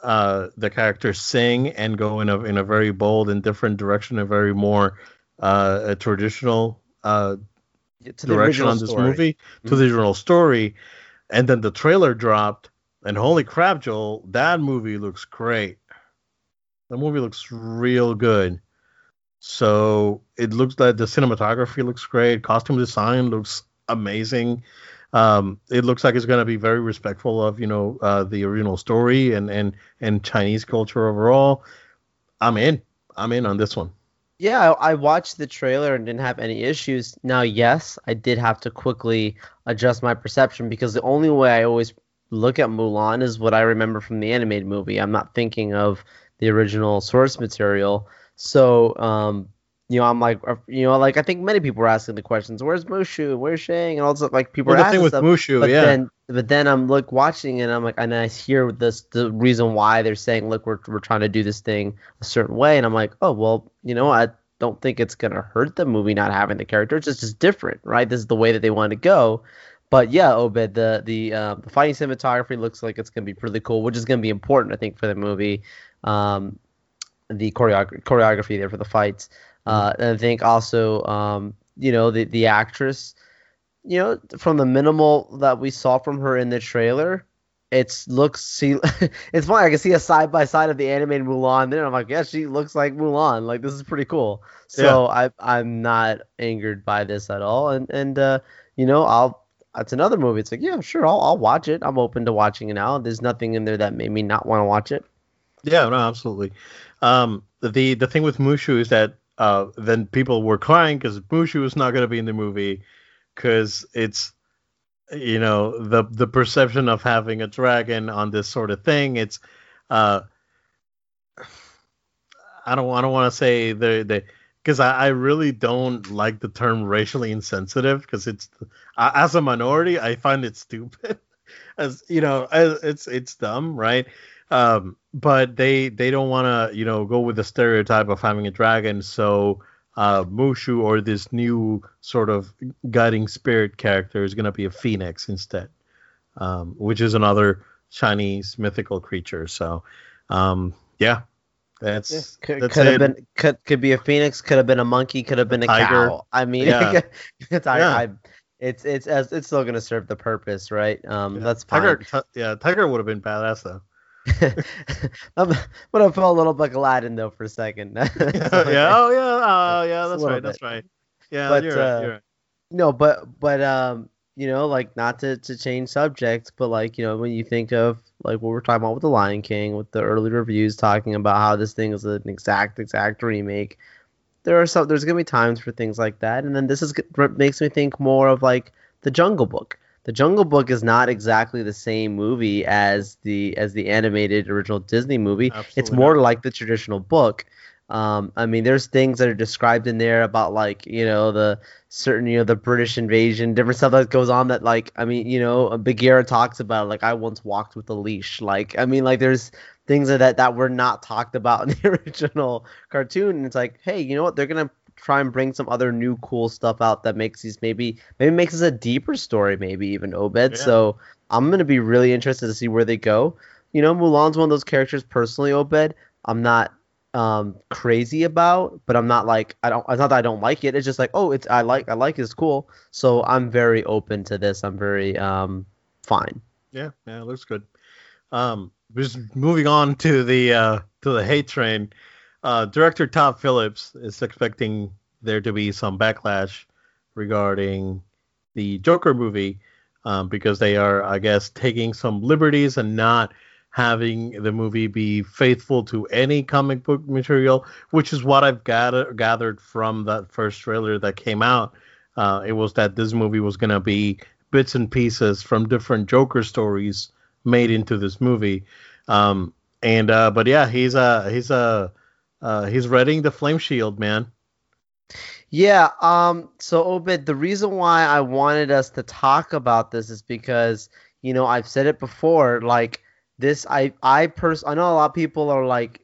uh, the characters sing and go in a in a very bold and different direction, a very more uh, a traditional uh, direction on this story. movie mm-hmm. to the original story. And then the trailer dropped, and holy crap, Joel, that movie looks great. The movie looks real good. So it looks like the cinematography looks great. Costume design looks amazing. Um, it looks like it's going to be very respectful of you know uh, the original story and and and Chinese culture overall. I'm in. I'm in on this one. Yeah, I watched the trailer and didn't have any issues. Now, yes, I did have to quickly adjust my perception because the only way I always look at Mulan is what I remember from the animated movie. I'm not thinking of the original source material. So um, you know, I'm like, uh, you know, like I think many people are asking the questions, "Where's Mushu? Where's Shang?" And also like people well, are the asking thing with stuff. Mushu, but yeah, then, but then I'm like watching and I'm like, and I hear this the reason why they're saying, "Look, we're we're trying to do this thing a certain way," and I'm like, oh well, you know, I don't think it's gonna hurt the movie not having the characters. It's just different, right? This is the way that they want to go. But yeah, Obed, the the uh, the fighting cinematography looks like it's gonna be pretty cool, which is gonna be important, I think, for the movie. Um, the choreog- choreography there for the fights. Uh, and I think also, um, you know, the the actress, you know, from the minimal that we saw from her in the trailer, it looks see <laughs> it's funny. I can see a side by side of the animated Mulan there. I'm like, yeah, she looks like Mulan. Like this is pretty cool. So I I'm not angered by this at all. And and uh, you know, I'll it's another movie. It's like, yeah, sure, I'll I'll watch it. I'm open to watching it now. There's nothing in there that made me not want to watch it. Yeah, no, absolutely. Um, the the thing with Mushu is that uh, then people were crying because Mushu is not going to be in the movie because it's you know the the perception of having a dragon on this sort of thing. It's uh, I don't I don't want to say the the because I, I really don't like the term racially insensitive because it's as a minority I find it stupid <laughs> as you know as, it's it's dumb right um, but they they don't want to you know go with the stereotype of having a dragon so uh, Mushu or this new sort of guiding spirit character is going to be a phoenix instead um, which is another Chinese mythical creature so um, yeah that's, yeah, could, that's could have been could could be a phoenix, could have been a monkey, could have been a Tiger. cow. I mean, Yeah. <laughs> it's I, Yeah. I, it's it's it's still gonna serve the purpose, right? Um, Yeah. that's fine. Tiger, Ti- yeah, Tiger would have been badass though. <laughs> I'm, but I felt a little like Aladdin though for a second. <laughs> <laughs> yeah, yeah, oh yeah, oh yeah, that's right, that's right. Yeah, But, you're right, uh, you're right. No, but but um, you know, like not to to change subjects, but like you know, when you think of like what we're talking about with the Lion King, with the early reviews talking about how this thing is an exact exact remake, there are some there's gonna be times for things like that, and then this is what makes me think more of like the Jungle Book. The Jungle Book is not exactly the same movie as the as the animated original Disney movie. it's more not. like the traditional book. Um, I mean, there's things that are described in there about like you know the certain you know the British invasion, different stuff that goes on. That like I mean you know Bagheera talks about like I once walked with a leash. Like I mean like there's things that that were not talked about <laughs> in the original cartoon. And it's like hey you know what they're gonna try and bring some other new cool stuff out that makes these maybe maybe makes this a deeper story maybe even Obed. Yeah. So I'm gonna be really interested to see where they go. You know Mulan's one of those characters personally Obed. I'm not um crazy about but i'm not like i don't it's not that i don't like it it's just like oh it's i like i like it, it's cool so i'm very open to this i'm very um fine Yeah, yeah, it looks good. Um, just moving on to the uh, to the hate train. Uh, director Todd Phillips is expecting there to be some backlash regarding the Joker movie um, because they are, I guess, taking some liberties and not having the movie be faithful to any comic book material, which is what I've gather- gathered from that first trailer that came out. Uh, it was that this movie was going to be bits and pieces from different Joker stories made into this movie. Um, and uh, but yeah, he's a he's uh, uh he's readying the flame shield, man. yeah um so obed the reason why i wanted us to talk about this is because you know i've said it before like this i i pers- i know a lot of people are like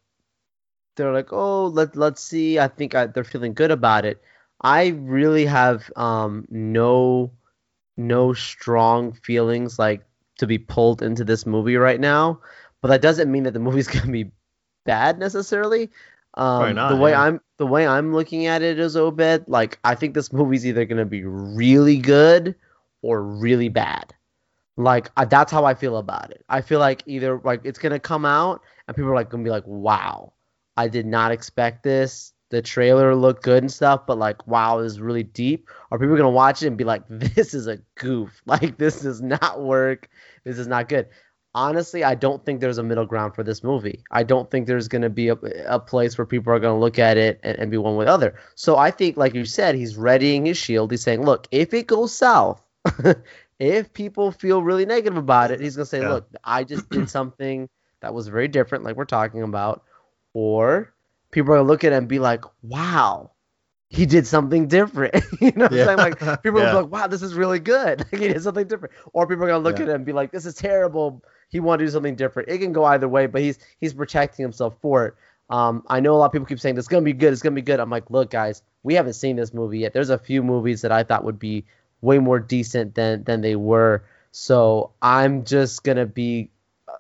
they're like oh let, let's see i think I, they're feeling good about it i really have um no no strong feelings like to be pulled into this movie right now but that doesn't mean that the movie's <laughs> gonna be bad necessarily um not, the way yeah. i'm the way i'm looking at it is obed like i think this movie's either gonna be really good or really bad. Like I, that's how i feel about it. I feel like either like it's gonna come out and people are like gonna be like wow i did not expect this. The trailer looked good and stuff but like wow this is really deep. Or people gonna watch it and be like this is a goof. <laughs> Like this does not work. This is not good honestly i don't think there's a middle ground for this movie. I don't think there's going to be a, a place where people are going to look at it and, and be one with the other. So i think like you said he's readying his shield. He's saying look if it goes south <laughs> if people feel really negative about it he's going to say Yeah. look i just did <clears throat> something that was very different like we're talking about. Or people are going to look at it and be like wow he did something different. <laughs> you know what Yeah. I'm saying? Like <laughs> people Yeah. will be like, wow, this is really good. <laughs> Like he did something different. Or people are gonna look Yeah. at him and be like, this is terrible. He wanted to do something different. It can go either way, but he's he's protecting himself for it. Um, I know a lot of people keep saying it's gonna be good, it's gonna be good. I'm like, look, guys, we haven't seen this movie yet. There's a few movies that I thought would be way more decent than than they were. So I'm just gonna be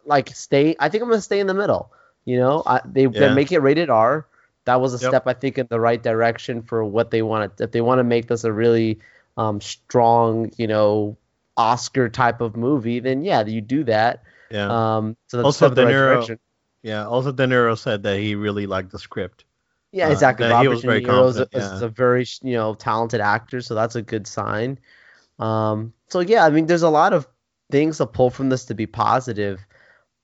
like stay. I think I'm gonna stay in the middle. You know, I, they they make it rated R. That was a Yep. step I think in the right direction for what they want. If they want to make this a really um, strong, you know, Oscar type of movie, then yeah, you do that. Yeah. Um, so that's Also, the De right Niro- direction. yeah. Also, De Niro said that he really liked the script. Yeah, Uh, exactly. he Robert was De very Niro is a, confident, is a very you know talented actor, so that's a good sign. Um, so yeah, I mean, there's a lot of things to pull from this to be positive,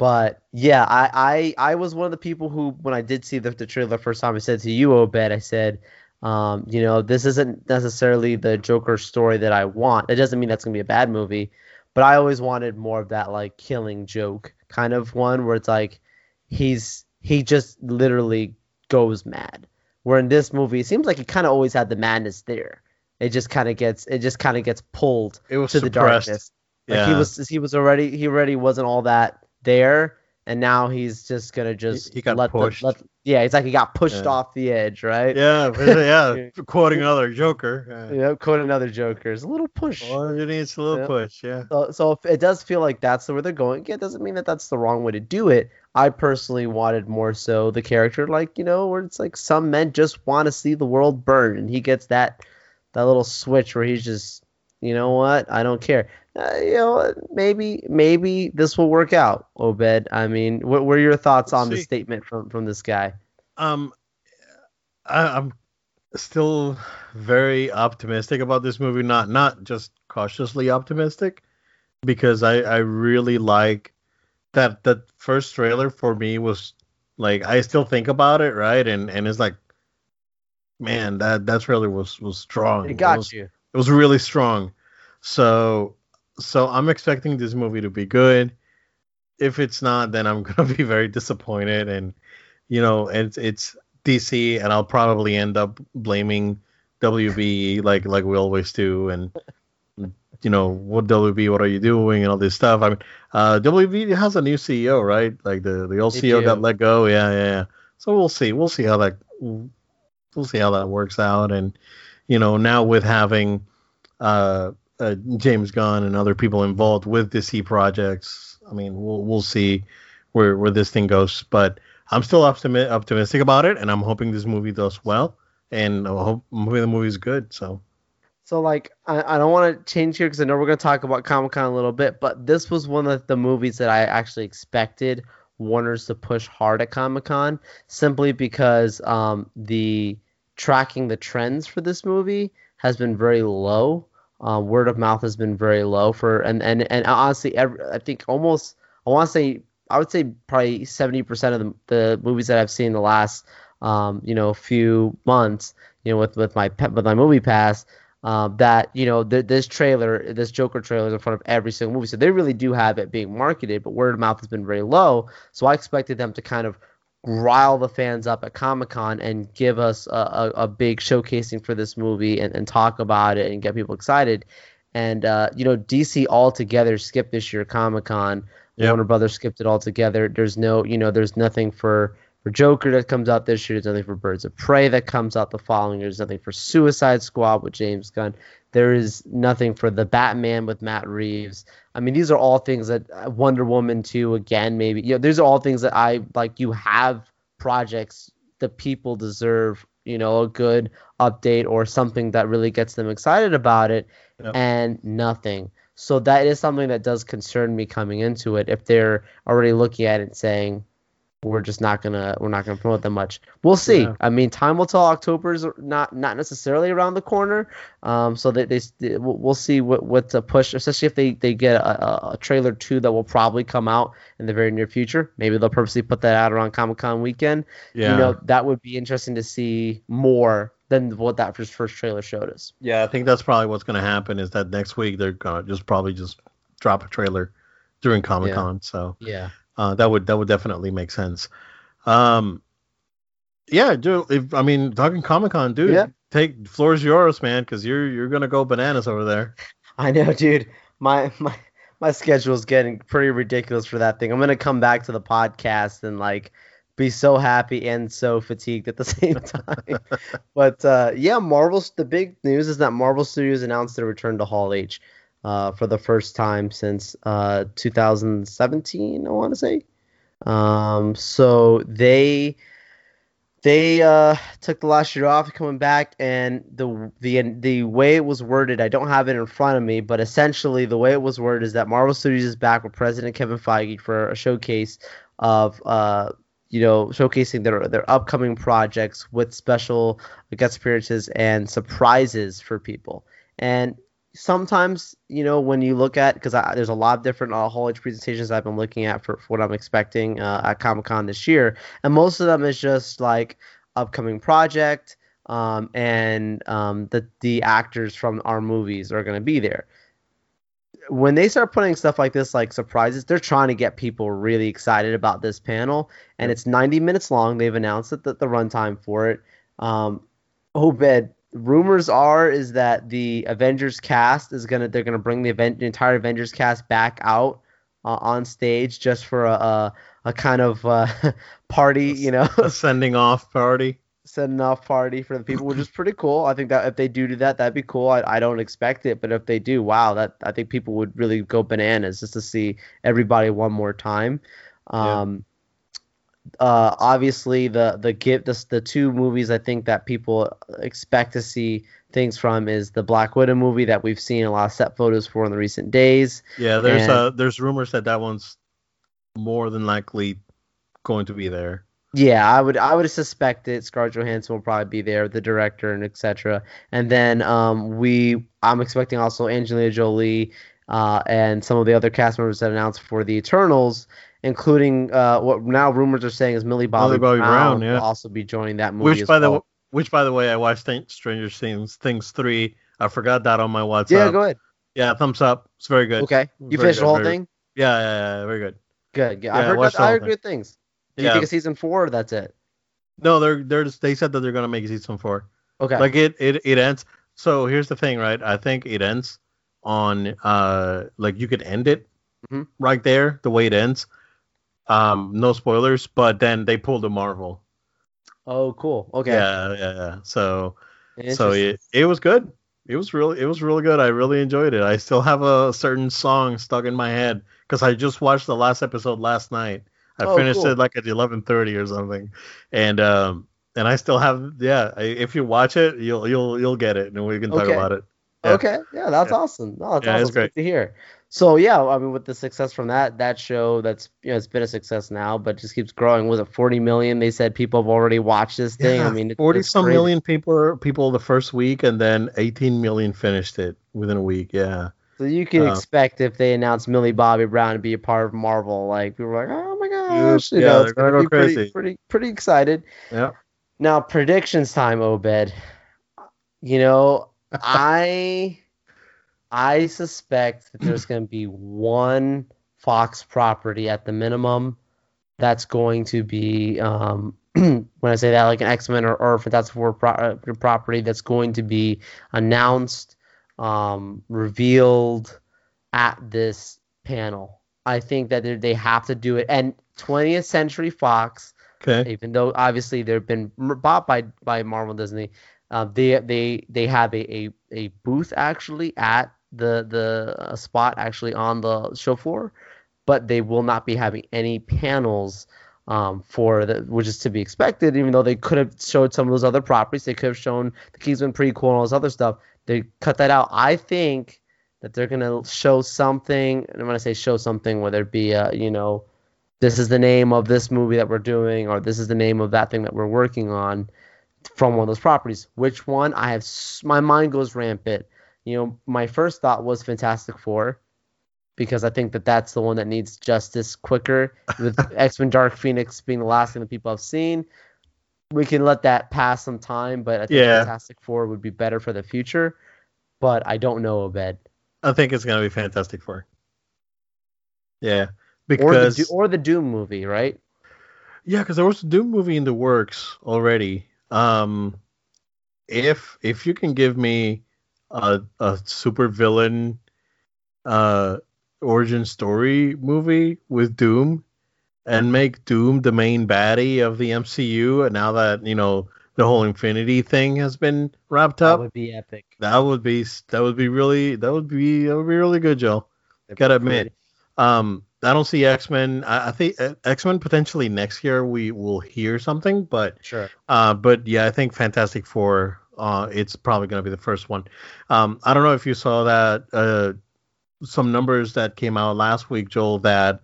but yeah, I I, I was one of the people who when I did see the, the trailer the first time, I said to you, Obed, I said, um, you know, this isn't necessarily the Joker story that I want. It doesn't mean that's gonna be a bad movie, but I always wanted more of that like killing joke kind of one where it's like he's he just literally goes mad. Where in this movie, it seems like he kind of always had the madness there. It just kind of gets it just kind of gets pulled It was to the darkness. Like yeah. he was he was already he already wasn't all that there, and now he's just gonna just he got let pushed. The, let, yeah, it's like he got pushed Yeah. off the edge, right? Yeah, <laughs> yeah. Quoting another Joker. Uh, Yeah, quote another Joker. It's a little push. All you need is a little Yeah. push. Yeah. So, so it does feel like that's the where they're going, Yeah, it doesn't mean that that's the wrong way to do it. I personally wanted more so the character, like you know, where it's like some men just want to see the world burn, and he gets that that little switch where he's just, you know what, I don't care. Uh, you know, maybe maybe this will work out, Obed. I mean, what were your thoughts on the statement from from this guy? Um, I, I'm still very optimistic about this movie. Not not just cautiously optimistic, because I I really like that that first trailer for me was like I still think about it, right? And and it's like, man, that that trailer was was strong. It got was, you. It was really strong. So so I'm expecting this movie to be good. If it's not, then I'm <laughs> gonna be very disappointed. And you know, it's it's DC, and I'll probably end up blaming WB like like we always do. And you know, what WB, what are you doing, and all this stuff. I mean, uh, WB has a new CEO, right? Like the the old CEO got let go. Yeah, yeah, yeah. So we'll see. We'll see how that we'll see how that works out. And you know, now with having uh, uh, James Gunn and other people involved with DC projects, I mean, we'll we'll see where where this thing goes. But I'm still optimi- optimistic about it, and I'm hoping this movie does well, and I hope the movie's good. So So like I, I don't want to change here because I know we're gonna talk about Comic Con a little bit, but this was one of the movies that I actually expected Warner's to push hard at Comic Con simply because um, the tracking the trends for this movie has been very low. Uh, word of mouth has been very low for and and and honestly, every, I think almost I want to say I would say probably seventy percent of the, the movies that I've seen the last um, you know few months, you know with with my with my movie pass um, that you know th- this trailer, this Joker trailer is in front of every single movie, so they really do have it being marketed. But word of mouth has been very low, so I expected them to kind of rile the fans up at Comic Con and give us a, a, a big showcasing for this movie and, and talk about it and get people excited. And uh, you know, DC altogether skipped this year Comic Con. Yep. Warner Brothers skipped it altogether. There's no, you know, there's nothing for for Joker that comes out this year. There's nothing for Birds of Prey that comes out the following year. There's nothing for Suicide Squad with James Gunn. There is nothing for the Batman with Matt Reeves. I mean, these are all things that uh, Wonder Woman 2 again, maybe. You know, these are all things that I like. You have projects the people deserve. You know, a good update or something that really gets them excited about it, Yep. and nothing. So that is something that does concern me coming into it. If they're already looking at it and saying, we're just not gonna we're not gonna promote them much. We'll see. Yeah. I mean, time will tell. October's not not necessarily around the corner. Um, so that they, they we'll see what what to push, especially if they they get a, a, a trailer two that will probably come out in the very near future. Maybe they'll purposely put that out around Comic Con weekend. yeah, You know, that would be interesting to see more than what that first first trailer showed us. yeah, I think that's probably what's gonna happen. Is that next week they're gonna just probably just drop a trailer during Comic Con. So Yeah. Uh, that would that would definitely make sense. Um, yeah, dude. If I mean talking Comic Con, dude. Yeah. take floor's yours, man, because you're you're gonna go bananas over there. I know, dude. My my my schedule is getting pretty ridiculous for that thing. I'm gonna come back to the podcast and like be so happy and so fatigued at the <laughs> same time. but uh, yeah, Marvel's the big news is that Marvel Studios announced their return to Hall H uh, for the first time since uh, 2017. I want to say. Um, so they they uh, took the last year off coming back and the the the way it was worded i don't have it in front of me but essentially the way it was worded is that marvel studios is back with president kevin feige for a showcase of uh, you know showcasing their their upcoming projects with special guest appearances and surprises for people and sometimes you know when you look at because there's a lot of different uh, Hall H presentations I've been looking at for, for what I'm expecting uh, at Comic Con this year, and most of them is just like upcoming project um, and um, the the actors from our movies are going to be there. When they start putting stuff like this, like surprises, they're trying to get people really excited about this panel, and it's 90 minutes long. They've announced that the, the runtime for it. Um, Obed, rumors are is that the Avengers cast is gonna they're gonna bring the event the entire Avengers cast back out uh, on stage just for a a, a kind of uh, <laughs> party, you know, a sending off party. Sending off party for the people, which is pretty cool. I think that if they do do that, that'd be cool. I, I don't expect it, but if they do, wow, that I think people would really go bananas just to see everybody one more time. Um, uh, obviously the the give the, the two movies I think that people expect to see things from is the Black Widow movie that we've seen a lot of set photos for in the recent days. Yeah, there's and, uh there's rumors that that one's more than likely going to be there. Yeah, I would I would suspect it. Scarlett Johansson will probably be there, the director and etc. And then um, we I'm expecting also Angelina Jolie uh, and some of the other cast members that announced for the Eternals including uh, what now rumors are saying is Millie Bobby, Millie Bobby Brown, Brown yeah. will also be joining that movie. Which by well. the which by the way, I watched Stranger Things Things three. I forgot that on my WhatsApp. Yeah, go ahead. Yeah, thumbs up. It's very good. Okay, you finished good, the whole very, thing. Yeah, yeah, yeah, very good. Good. Yeah, I heard that, I heard good things. Do you yeah. think of season four or that's it? No, they're they're just, they said that they're gonna make season four. Okay. Like it it it ends. So here's the thing, right? I think it ends on uh like you could end it mm-hmm. right there the way it ends um, no spoilers, but then they pulled a Marvel. Oh, cool. Okay. Yeah, yeah, yeah. So, so it, it was good. It was really, it was really good. I really enjoyed it. I still have a certain song stuck in my head because I just watched the last episode last night. I oh, finished cool. it like at 11:30 or something, and um, and I still have, yeah. If you watch it, you'll you'll you'll get it, and we can talk okay. about it. Yeah. Okay, yeah, that's yeah. awesome. Oh, that's yeah, awesome. It's great to hear. So yeah, I mean, with the success from that that show, that's you know it's been a success now, but just keeps growing. Was it 40 million? They said people have already watched this thing. Yeah, I mean, 40 some crazy. million people people the first week, and then 18 million finished it within a week. Yeah. So you can uh, expect if they announce Millie Bobby Brown to be a part of Marvel, like people are like, oh my gosh, you yeah, know, they're gonna, gonna go crazy. Pretty, pretty pretty excited. Yeah. Now predictions time, Obed. You know, <laughs> I I suspect that there's going to be one Fox property at the minimum that's going to be, um, <clears throat> when I say that, like an X Men or, or Fantastic Four pro- uh, property that's going to be announced, um, revealed at this panel. I think that they have to do it. And 20th Century Fox, okay. even though obviously they've been bought by by Marvel Disney, uh, they they they have a, a, a booth actually at the the uh, spot actually on the show floor, but they will not be having any panels um, for the which is to be expected. Even though they could have showed some of those other properties, they could have shown the Kingsman prequel and all this other stuff. They cut that out. I think that they're gonna show something. And when I say show something, whether it be a you know this is the name of this movie that we're doing, or this is the name of that thing that we're working on from one of those properties. Which one? I have my mind goes rampant you know, my first thought was Fantastic Four because I think that that's the one that needs justice quicker. With <laughs> X Men Dark Phoenix being the last thing that people have seen, we can let that pass some time. But I think yeah. Fantastic Four would be better for the future. But I don't know, Obed. I think it's gonna be Fantastic Four. Yeah, because or the, or the Doom movie, right? Yeah, because there was a Doom movie in the works already. Um, if if you can give me a a super villain uh origin story movie with Doom and make Doom the main baddie of the MCU and now that, you know, the whole Infinity thing has been wrapped up. That would be epic. that would be that would be really that would be that would be really good, Joe. Gotta admit. Um I don't see X-Men. I, I think uh, X-Men potentially next year we will hear something, but. Sure. uh, but yeah, I think Fantastic Four. Uh, it's probably going to be the first one. Um, I don't know if you saw that. Uh, some numbers that came out last week, Joel, that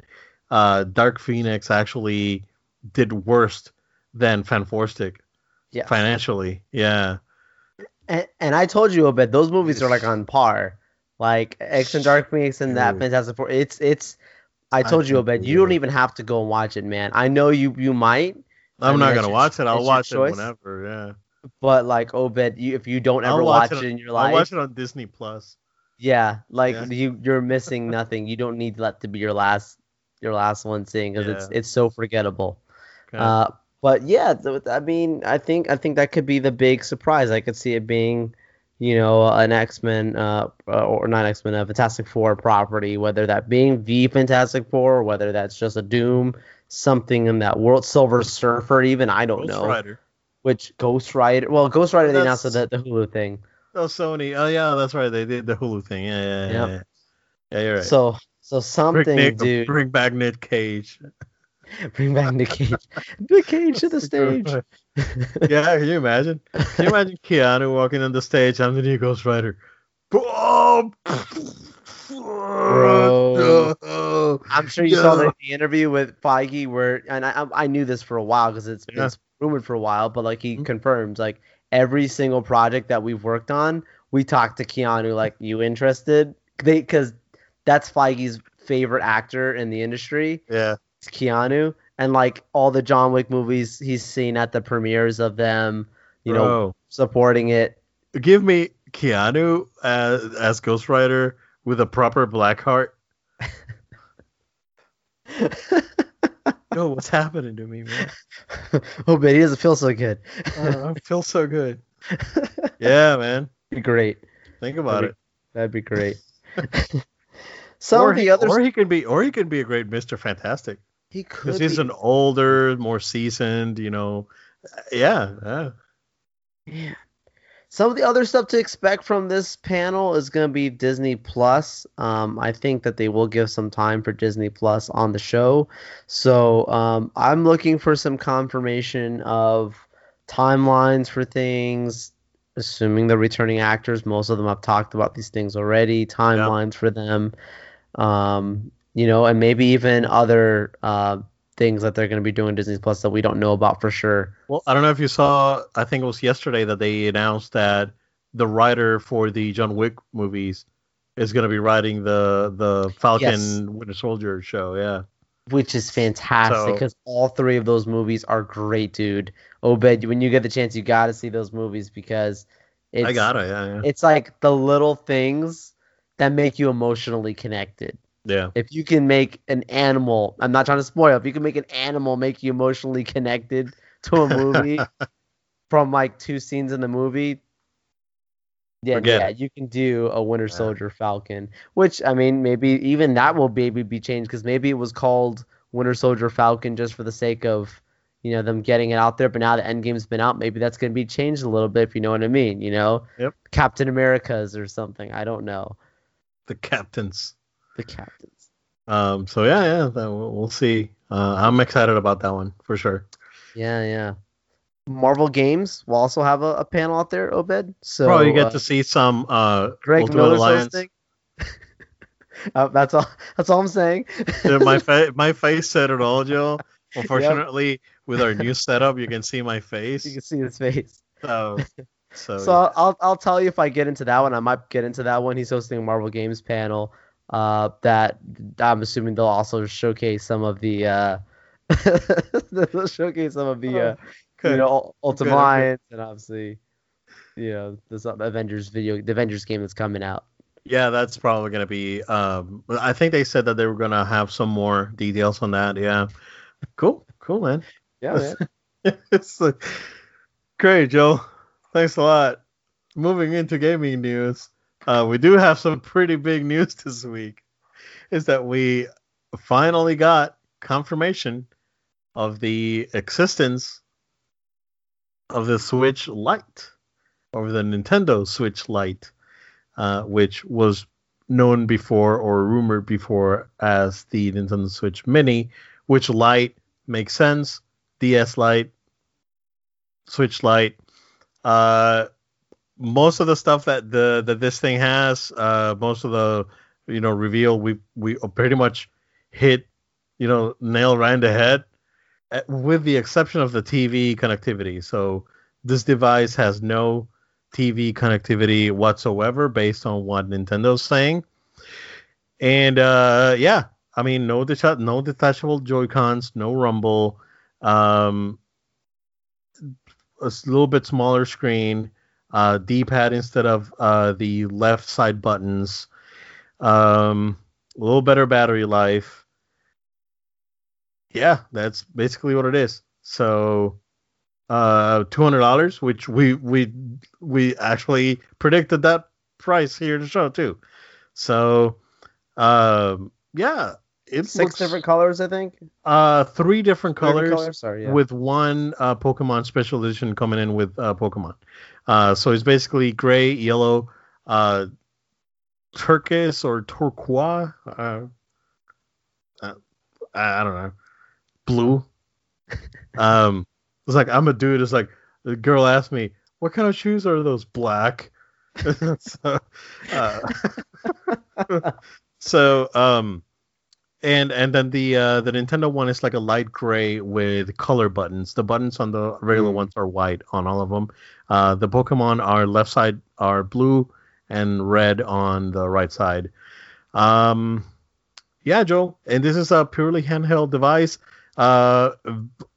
uh, Dark Phoenix actually did worse than Fantastic Yeah. financially. Yeah. And, and I told you, Obed, those movies are like on par. Like X and Dark Phoenix and that. Fantastic Four. It's it's. I I told you, Obed. You don't even have to go and watch it, man. I know you you might, I I'm mean, not gonna your- watch it. I'll watch it whenever. Yeah. But like Obed, you if you don't ever watch, watch it, it- in your life, I'll watch it on Disney Plus. yeah, like Yeah. you you're <laughs> missing nothing. You don't need that to be your last your last one seeing because it's Yeah. it's so forgettable. Okay. Uh, but yeah, I mean, I think I think that could be the big surprise. I could see it being, you know, an X Men uh, uh, or not X Men, a Fantastic Four property, whether that being the Fantastic Four or whether that's just a Doom, something in that world, Silver Surfer, even I don't Ghost know. Rider. Which Ghost Rider? Well, Ghost Rider they announced the the Hulu thing. Oh, Sony. Oh, yeah, that's right. They did the Hulu thing. Yeah, yeah, yeah. Yeah, yeah you're right. So so bring, something, Nick, dude. bring back Nick Cage. <laughs> Bring back Nick Cage. Nick Cage to the <laughs> stage. yeah, can you imagine? Can you imagine Keanu walking on the stage? I'm the new Ghost Rider. Boom! Bro. <laughs> I'm sure you saw Yeah. the, the interview with Feige where, and I, I I knew this for a while because it's Yeah. it's rumored for a while, but like he Mhm. confirms like every single project that we've worked on, we talked to Keanu like, you interested? They because that's Feige's favorite actor in the industry, Yeah, it's Keanu, and like all the John Wick movies he's seen at the premieres of them, you know, supporting it. Give me Keanu as, as Ghost Rider with a proper black heart. <laughs> Yo, what's happening to me, man? <laughs> oh, but he doesn't feel so good. Uh, I feel so good. <laughs> Yeah, man. Be great. Think about That'd it. That'd be great. <laughs> Some or of the he, others or he could be, or he could be a great Mister Fantastic he could because he's be. an older, more seasoned. You know, yeah, yeah. Man. Some of the other stuff to expect from this panel is going to be Disney Plus. Um, I think that they will give some time for Disney Plus on the show. So um, I'm looking for some confirmation of timelines for things, assuming the returning actors. Most of them I've talked about these things already. Timelines for them, um, you know, and maybe even other uh, things that they're going to be doing Disney Plus that we don't know about for sure. Well, I don't know if you saw. I think it was yesterday that they announced that the writer for the John Wick movies is going to be writing the the Falcon Yes. Winter Soldier show. Yeah. which is fantastic So- because all three of those movies are great, dude. Obed, when you get the chance, you got to see those movies because it's I got it. Yeah, yeah. it's like the little things that make you emotionally connected. Yeah. If you can make an animal, I'm not trying to spoil, if you can make an animal make you emotionally connected to a movie <laughs> from like two scenes in the movie, yeah, yeah, you can do a Winter Yeah. Soldier Falcon, which I mean, maybe even that will maybe be changed because maybe it was called Winter Soldier Falcon just for the sake of you know them getting it out there. But now the Endgame's been out, maybe that's going to be changed a little bit if you know what I mean. You know, Yep. Captain America's or something. I don't know The captains. The captains. Um. So yeah, yeah. That, we'll, we'll see. Uh, I'm excited about that one for sure. Yeah, yeah. Marvel Games will also have a, a panel out there, Obed. So Bro, you get uh, to see some uh Greg Ultimate Miller's Alliance. hosting. <laughs> uh, that's all. That's all I'm saying. My <laughs> fa- my face said it all, Joe. Unfortunately, with our new setup, you can see my face. you can see his face. So, <laughs> so, So I'll, I'll I'll tell you if I get into that one. I might get into that one. He's hosting a Marvel Games panel. Uh, that I'm assuming they'll also showcase some of the uh, <laughs> they'll showcase some of the uh, okay. you know Ul- Ultimate Okay, okay. And obviously you know this uh, Avengers video the Avengers game that's coming out. yeah, that's probably gonna be. Um, I think they said that they were gonna have some more details on that. Yeah, cool, cool, man. Yeah, man. <laughs> it's like, great, Joe. Thanks a lot. Moving into gaming news, uh, we do have some pretty big news <laughs> this week. Is that we finally got confirmation of the existence of the Switch Lite, or the Nintendo Switch Lite, uh, which was known before or rumored before as the Nintendo Switch Mini, which Lite makes sense. DS Lite, Switch Lite. Uh, most of the stuff that the that this thing has, uh, most of the you know reveal, we we pretty much hit you know nail right in the head, uh, with the exception of the TV connectivity. So this device has no TV connectivity whatsoever, based on what Nintendo's saying. And uh, yeah, I mean, no deta- no detachable Joy Cons, no rumble, um, a little bit smaller screen, uh, D-pad instead of uh, the left side buttons, um, a little better battery life. Yeah, that's basically what it is. So, uh, two hundred dollars, which we we we actually predicted that price here in the show too. So, um, yeah, it Six looks, different colors, I think. uh, three different Three colors, different Sorry, yeah. with one uh, Pokemon special edition coming in with uh, Pokemon. Uh, so it's basically gray, yellow, uh, turquoise or turquoise. Uh, uh, I I don't know, blue. <laughs> um, it's like I'm a dude. It's like the girl asked me, "What kind of shoes are those? Black." <laughs> so, uh, <laughs> so um and and then the uh the Nintendo one is like a light gray with color buttons. The buttons on the regular Mm. ones are white on all of them. Uh the Pokemon are left side are blue and red on the right side. Um yeah, Joel. And this is a purely handheld device. Uh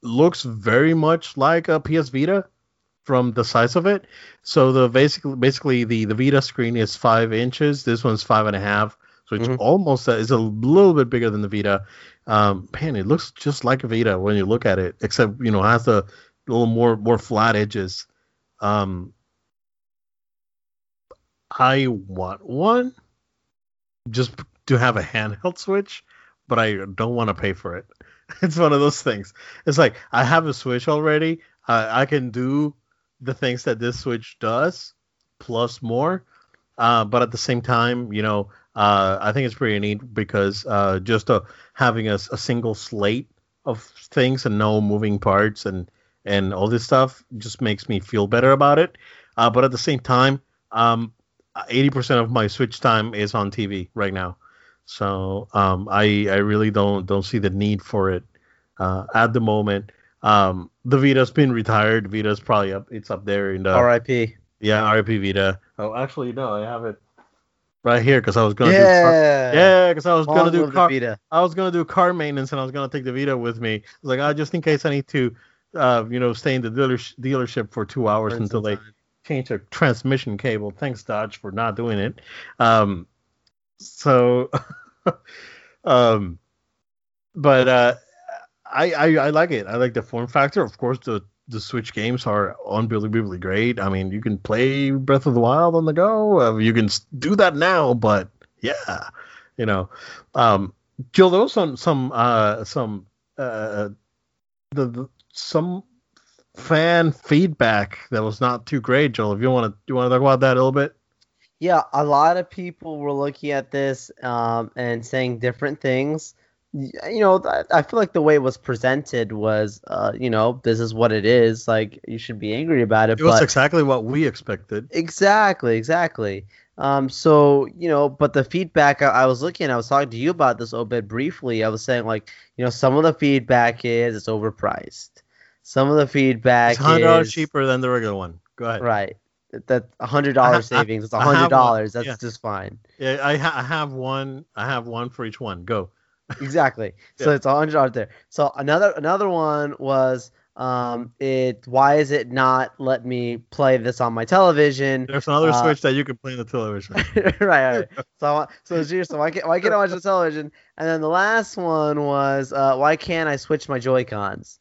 looks very much like a PS Vita from the size of it. So the basically basically the the Vita screen is five inches. This one's five and a half. It's Mhm. almost uh, it's a little bit bigger than the Vita. Um, man, it looks just like a Vita when you look at it, except you know has a little more more flat edges. Um, I want one just to have a handheld Switch, but I don't want to pay for it. <laughs> It's one of those things. It's like I have a Switch already. I, I can do the things that this Switch does plus more. Uh, but at the same time, you know, uh, I think it's pretty neat because uh, just uh, having a, a single slate of things and no moving parts and and all this stuff just makes me feel better about it. Uh, but at the same time, um, 80% of my Switch time is on TV right now. So um, I I really don't don't see the need for it uh, at the moment. Um, the Vita's been retired. Vita's probably up. It's up there in the R.I.P. yeah RIP Vita. Oh, actually no, I have it right here because I was gonna do car- Yeah. yeah because I was Long gonna do car Vita. I was gonna do car maintenance and I was gonna take the Vita with me. I was like, ah, just in case I need to, uh, you know, stay in the dealer- dealership for two hours Burn until they time. change the transmission cable. Thanks Dodge for not doing it. Um, so, <laughs> um, but uh, I, I I like it. I like the form factor. Of course, the the Switch games are unbelievably great. I mean, you can play Breath of the Wild on the go. Uh, you can do that now, but yeah, you know, um, Jill, there was some some uh some uh the, the some fan feedback that was not too great. Joel, if you want to, you want to talk about that a little bit? Yeah, a lot of people were looking at this um, and saying different things. You know, I feel like the way it was presented was, uh, you know, this is what it is. Like, you should be angry about it. It was exactly what we expected. exactly, exactly. Um, so you know, but the feedback I, I was looking, I was talking to you about this a bit briefly. I was saying like, you know, some of the feedback is it's overpriced. Some of the feedback It's hundred dollars cheaper than the regular one. Go ahead. right. That a hundred I ha- dollar I- savings. It's have dollars. That's yeah. just fine. Yeah, I, ha- I have one. I have one for each one. Go. Exactly. <laughs> So Yeah. it's a hundred dollars there. So another another one was um it why is it not let me play this on my television? There's another Uh, switch that you can play on the television. <laughs> right, right. <laughs> So so so why can't why can't I watch the television? And then the last one was uh why can't I switch my Joy Cons?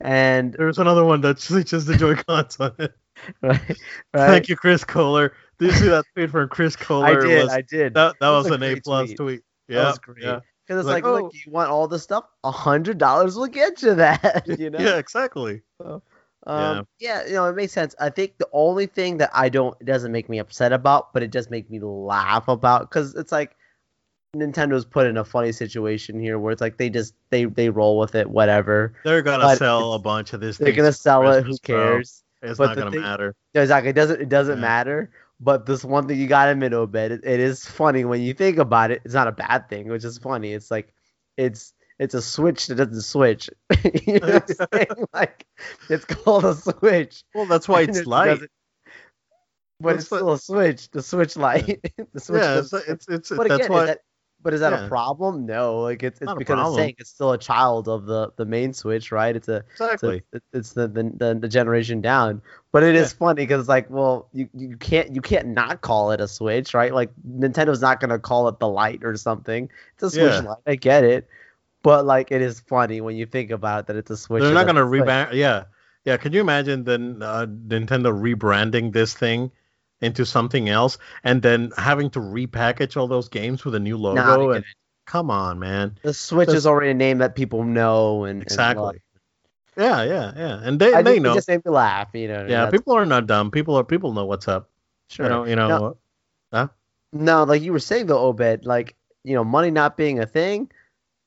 And There's another one that switches the Joy Cons on it. right, right. Thank you, Chris Kohler. Did you see that tweet from Chris Kohler? I did. Was, I did. that that was, was an A plus tweet. tweet. That Yeah, was great. yeah, Because it's Like, like, oh. look, you want all this stuff? A hundred dollars will get you that. <laughs> You know. yeah, exactly. Um, yeah. you know, it makes sense. I think the only thing that I don't it doesn't make me upset about, but it does make me laugh about, because it's like Nintendo's put in a funny situation here where it's like they just they they roll with it, whatever. They're gonna But sell a bunch of this. They're gonna for sell it. Who Christmas, bro. cares? It's But not gonna thing- matter. Exactly. It doesn't it doesn't Yeah. matter. But this one thing you gotta admit, Obed, it, it is funny when you think about it. It's not a bad thing, which is funny. It's like it's it's a switch that doesn't switch. <laughs> you know what I'm <laughs> saying? Like it's called a switch. Well, that's why <laughs> it's it light. But it's the- still a switch. The switch light. the switch. Yeah, it's, it's it's but that's again, why. that, but is that yeah. a problem? No. Like it's, it's because it's saying it's still a child of the the main switch, right? It's a it's, a- exactly. it's the, the the generation down. But it is Yeah. funny because it's like, well, you, you can't you can't not call it a Switch, right? Like Nintendo's not gonna call it the Light or something. It's a Switch Yeah. Lite. I get it, but like it is funny when you think about it that it's a Switch. They're not gonna rebrand. Yeah, yeah. Can you imagine then uh, Nintendo rebranding this thing into something else and then having to repackage all those games with a new logo? Nah, and come on, man. the Switch That's- is already a name that people know and and Exactly. love. Yeah, yeah, yeah. And they I they think know. it just made me laugh. You know. yeah, that's- people are not dumb. People are people know what's up. Sure. You know, you know. No. No, like you were saying though, Obed, like, you know, money not being a thing,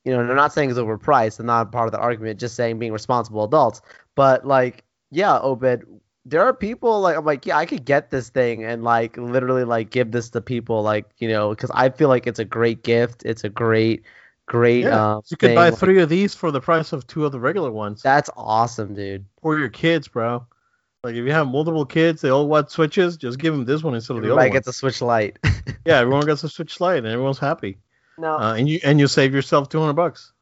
you know, they're not saying it's overpriced and not part of the argument, just saying being responsible adults. But like, yeah, Obed, there are people like I'm like, yeah, I could get this thing and like literally like give this to people, like, you know, because I feel like it's a great gift. It's a great, great Yeah, um you could thing. buy like, three of these for the price of two of the regular ones that's awesome, dude. for your kids, bro. Like if you have multiple kids, they all want switches. Just give them this one instead of the Everybody other one. gets a Switch light. <laughs> Yeah, everyone gets a Switch light, and everyone's happy. no, Uh, and you and you save yourself two hundred bucks.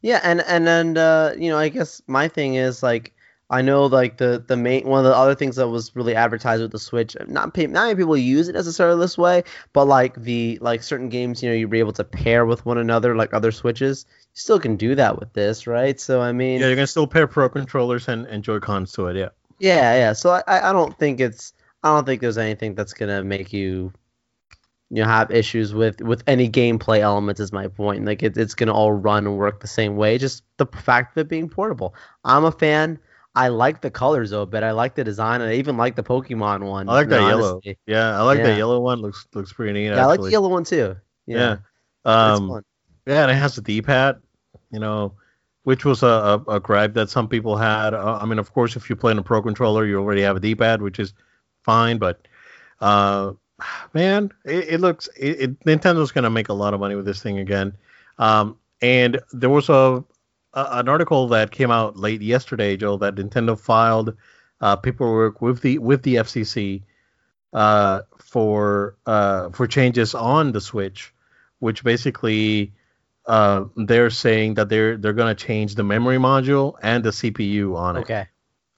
Yeah, and and and uh, you know, I guess my thing is like I know like the the main one of the other things that was really advertised with the Switch. Not not many people use it necessarily this way, but like the like certain games, you know, you'd be able to pair with one another like other Switches. You still can do that with this, right? So I mean, Yeah, you can still pair Pro controllers and, and Joy Cons to it. Yeah. yeah, yeah. So I I don't think it's I don't think there's anything that's gonna make you you know have issues with with any gameplay elements is my point like it, it's gonna all run and work the same way just the fact of it being portable i'm a fan i like the colors though but i like the design and i even like the pokemon one I like that yellow. Yeah, I like Yeah. that yellow one. Looks looks pretty neat. yeah i like the yellow one too Yeah. yeah, Um. fun. Yeah, and it has a D-pad. You know, which was a, a, a gripe that some people had. Uh, I mean, of course, if you play in a Pro controller, you already have a D-pad, which is fine. But, uh, <sighs> man, it, it looks it, it, Nintendo's gonna make a lot of money with this thing again. Um, and there was a, a an article that came out late yesterday, Joe, that Nintendo filed uh, paperwork with the with the FCC uh, for uh, for changes on the Switch, which basically uh, they're saying that they're they're gonna change the memory module and the CPU on it. okay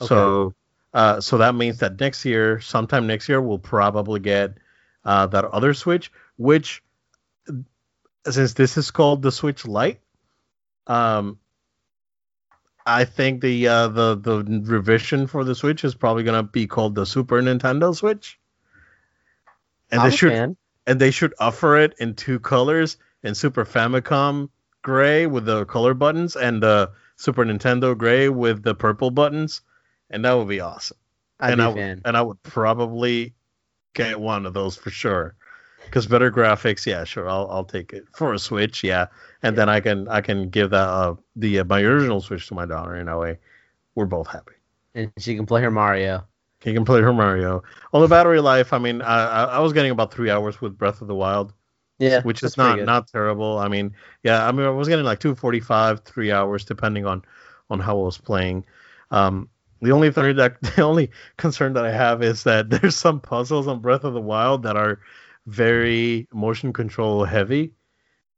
Okay. So uh, so that means that next year, sometime next year, we'll probably get uh, that other Switch, which since this is called the Switch Lite, um, I think the uh, the the revision for the Switch is probably gonna be called the Super Nintendo Switch, and I'm they should fan. and they should offer it in two colors in Super Famicom gray with the color buttons and the Super Nintendo gray with the purple buttons, and that would be awesome. I'd and be I fan. and I would probably get one of those for sure. Because better graphics, yeah, sure, I'll I'll take it for a Switch, yeah, and then I can I can give that uh, the uh, my original Switch to my daughter in a way. We're both happy. and she can play her mario she can play her Mario. On the battery life, I mean, I, I I was getting about three hours with Breath of the Wild yeah which is not not terrible. I mean, yeah, I mean, I was getting like two forty five, three hours, depending on on how I was playing. Um, the only thing that <laughs> the only concern that I have is that <laughs> there's some puzzles on Breath of the Wild that are very motion control heavy.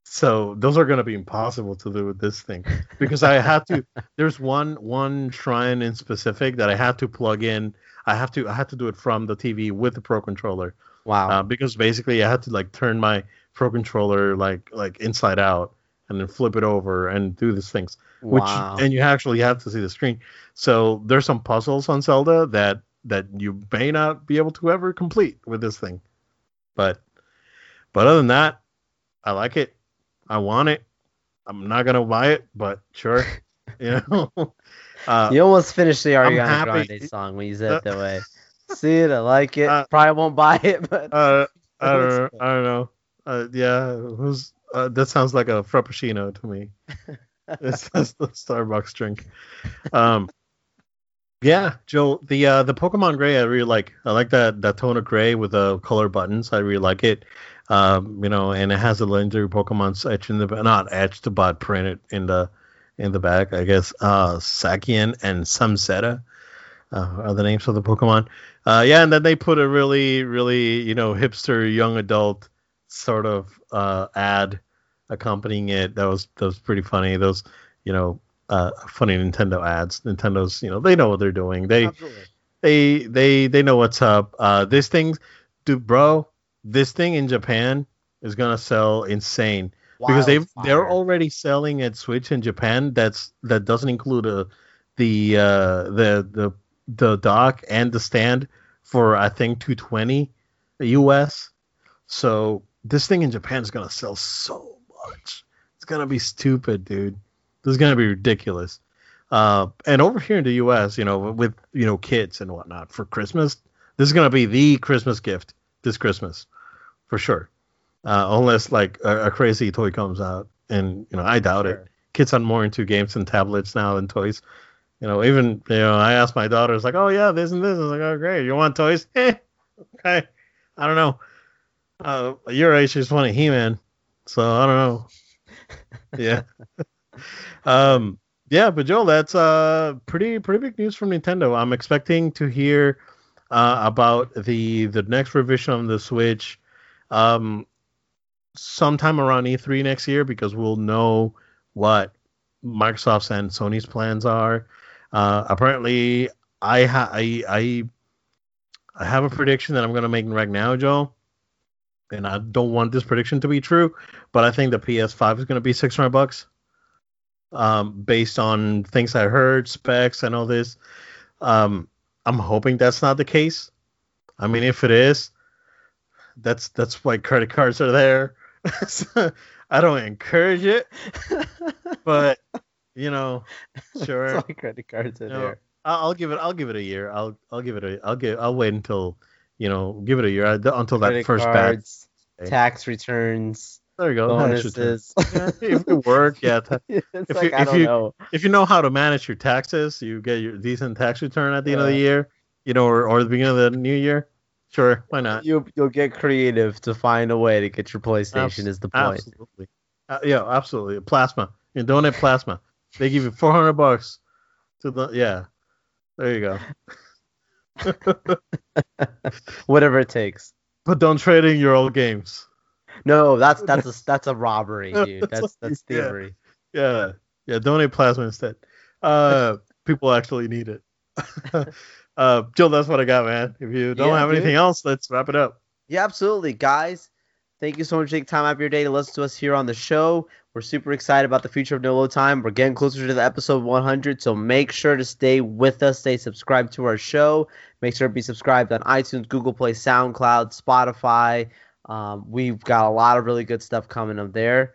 So those are going to be impossible to do with this thing because I have to. <laughs> There's one one shrine in specific that I have to plug in. I have to I have to do it from the TV with the Pro controller wow uh, because basically I had to like turn my pro controller like like inside out and then flip it over and do these things. Which wow and you actually have to see the screen. So there's some puzzles on Zelda that that you may not be able to ever complete with this thing. But but other than that, I like it. I want it. I'm not gonna buy it, but sure. <laughs> you know. <laughs> Uh, you almost finished the Ariana Grande song when you said it that way. <laughs> See it, I like it. Uh, Probably won't buy it, but uh, I don't know. I don't know. Uh, yeah, who's uh, that sounds like a frappuccino to me. it's, that's the Starbucks drink. Um, yeah, Joe, the uh, the Pokemon Gray I really like. I like that that tone of gray with the color buttons. I really like it. Um, you know, and it has the legendary Pokemon etched in the not etched but printed in the in the back. I guess uh, Zacian and Zamazenta uh, are the names of the Pokemon. Uh, yeah, and then they put a really really you know hipster young adult sort of uh, ad accompanying it. That was that was pretty funny. Those you know uh, funny Nintendo ads. Nintendo's you know they know what they're doing. They Absolutely. they they they know what's up. Uh, this thing, dude, bro, this thing in Japan is gonna sell insane because they they're already selling at Switch in Japan. That's that doesn't include a uh, the uh, the the the dock and the stand for I think 220 US. So this thing in Japan is gonna sell so much. It's gonna be stupid, dude. This is gonna be ridiculous. Uh, and over here in the U.S., you know, with you know kids and whatnot for Christmas, this is gonna be the Christmas gift this Christmas, for sure. Uh, unless like a, a, crazy toy comes out, and you know, I doubt sure. it. Kids are more into games and tablets now than toys. You know, even you know, I asked my daughters like, "Oh yeah, this and this." I was like, "Oh great, you want toys?" <laughs> Eh, okay. I don't know. Uh, your age is funny, He-Man. So I don't know. <laughs> yeah. Um. Yeah, but Joel, that's uh pretty pretty big news from Nintendo. I'm expecting to hear uh, about the the next revision of the Switch um sometime around E3 next year because we'll know what Microsoft's and Sony's plans are. Uh, apparently, I, ha- I I I have a prediction that I'm going to make right now, Joel and I don't want this prediction to be true, but I think the PS5 is going to be 600 bucks. Um, based on things I heard, specs, and all this. Um, I'm hoping that's not the case. I mean, if it is, that's that's why credit cards are there. <laughs> I don't encourage it, but you know, <laughs> sure. that's why credit cards are you know, there. I'll, give it. I'll give it a year. I'll I'll give it a. I'll give. I'll wait until you know, give it a year until that first cards, batch. Tax returns. There you go. Bonuses. if you work, yeah. <laughs> if, like, you, if you know. if you know how to manage your taxes, you get your decent tax return at the yeah. end of the year, you know, or, or the beginning of the new year. Sure, why not? You you'll get creative to find a way to get your PlayStation. Is the point? Absolutely. Uh, yeah, absolutely. Plasma. You donate plasma. They give you 400 bucks to the yeah. There you go. <laughs> Whatever it takes. But don't trade in your old games. No, that's that's a <laughs> that's a robbery, dude. That's that's thievery. Yeah, yeah, yeah. Donate plasma instead. Uh, people actually need it. <laughs> uh, Jill, that's what I got, man. If you don't yeah, have dude. anything else, let's wrap it up. Yeah, absolutely, guys. Thank you so much for taking time out of your day to listen to us here on the show. We're super excited about the future of No Load Time. We're getting closer to the episode 100, so make sure to stay with us. Stay subscribed to our show. Make sure to be subscribed on iTunes, Google Play, SoundCloud, Spotify. Um, we've got a lot of really good stuff coming up there.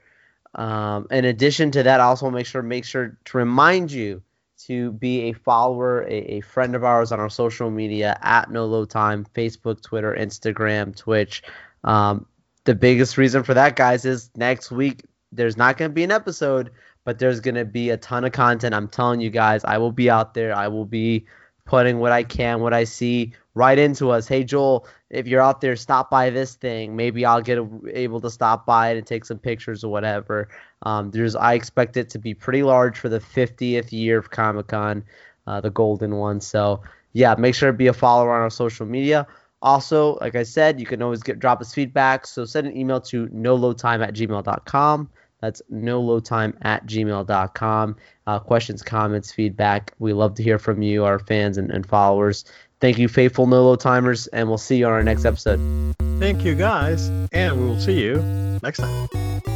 Um, in addition to that, I also make sure make sure to remind you to be a follower, a, a friend of ours on our social media at No Load Time, Facebook, Twitter, Instagram, Twitch. Um, the biggest reason for that, guys, is next week there's not going to be an episode, but there's going to be a ton of content. I'm telling you guys, I will be out there. I will be putting what I can, what I see right into us. Hey, Joel, if you're out there, stop by this thing. Maybe I'll get a, able to stop by it and take some pictures or whatever. Um, there's, I expect it to be pretty large for the 50th year of Comic Con, uh, the golden one. So, yeah, make sure to be a follower on our social media. Also, like I said, you can always get drop us feedback. So send an email to noloadtime at gmail.com. That's noloadtime at gmail.com. Uh, questions, comments, feedback. We love to hear from you, our fans and, and followers. Thank you, faithful No Load Timers, and we'll see you on our next episode. Thank you, guys, and we will see you next time.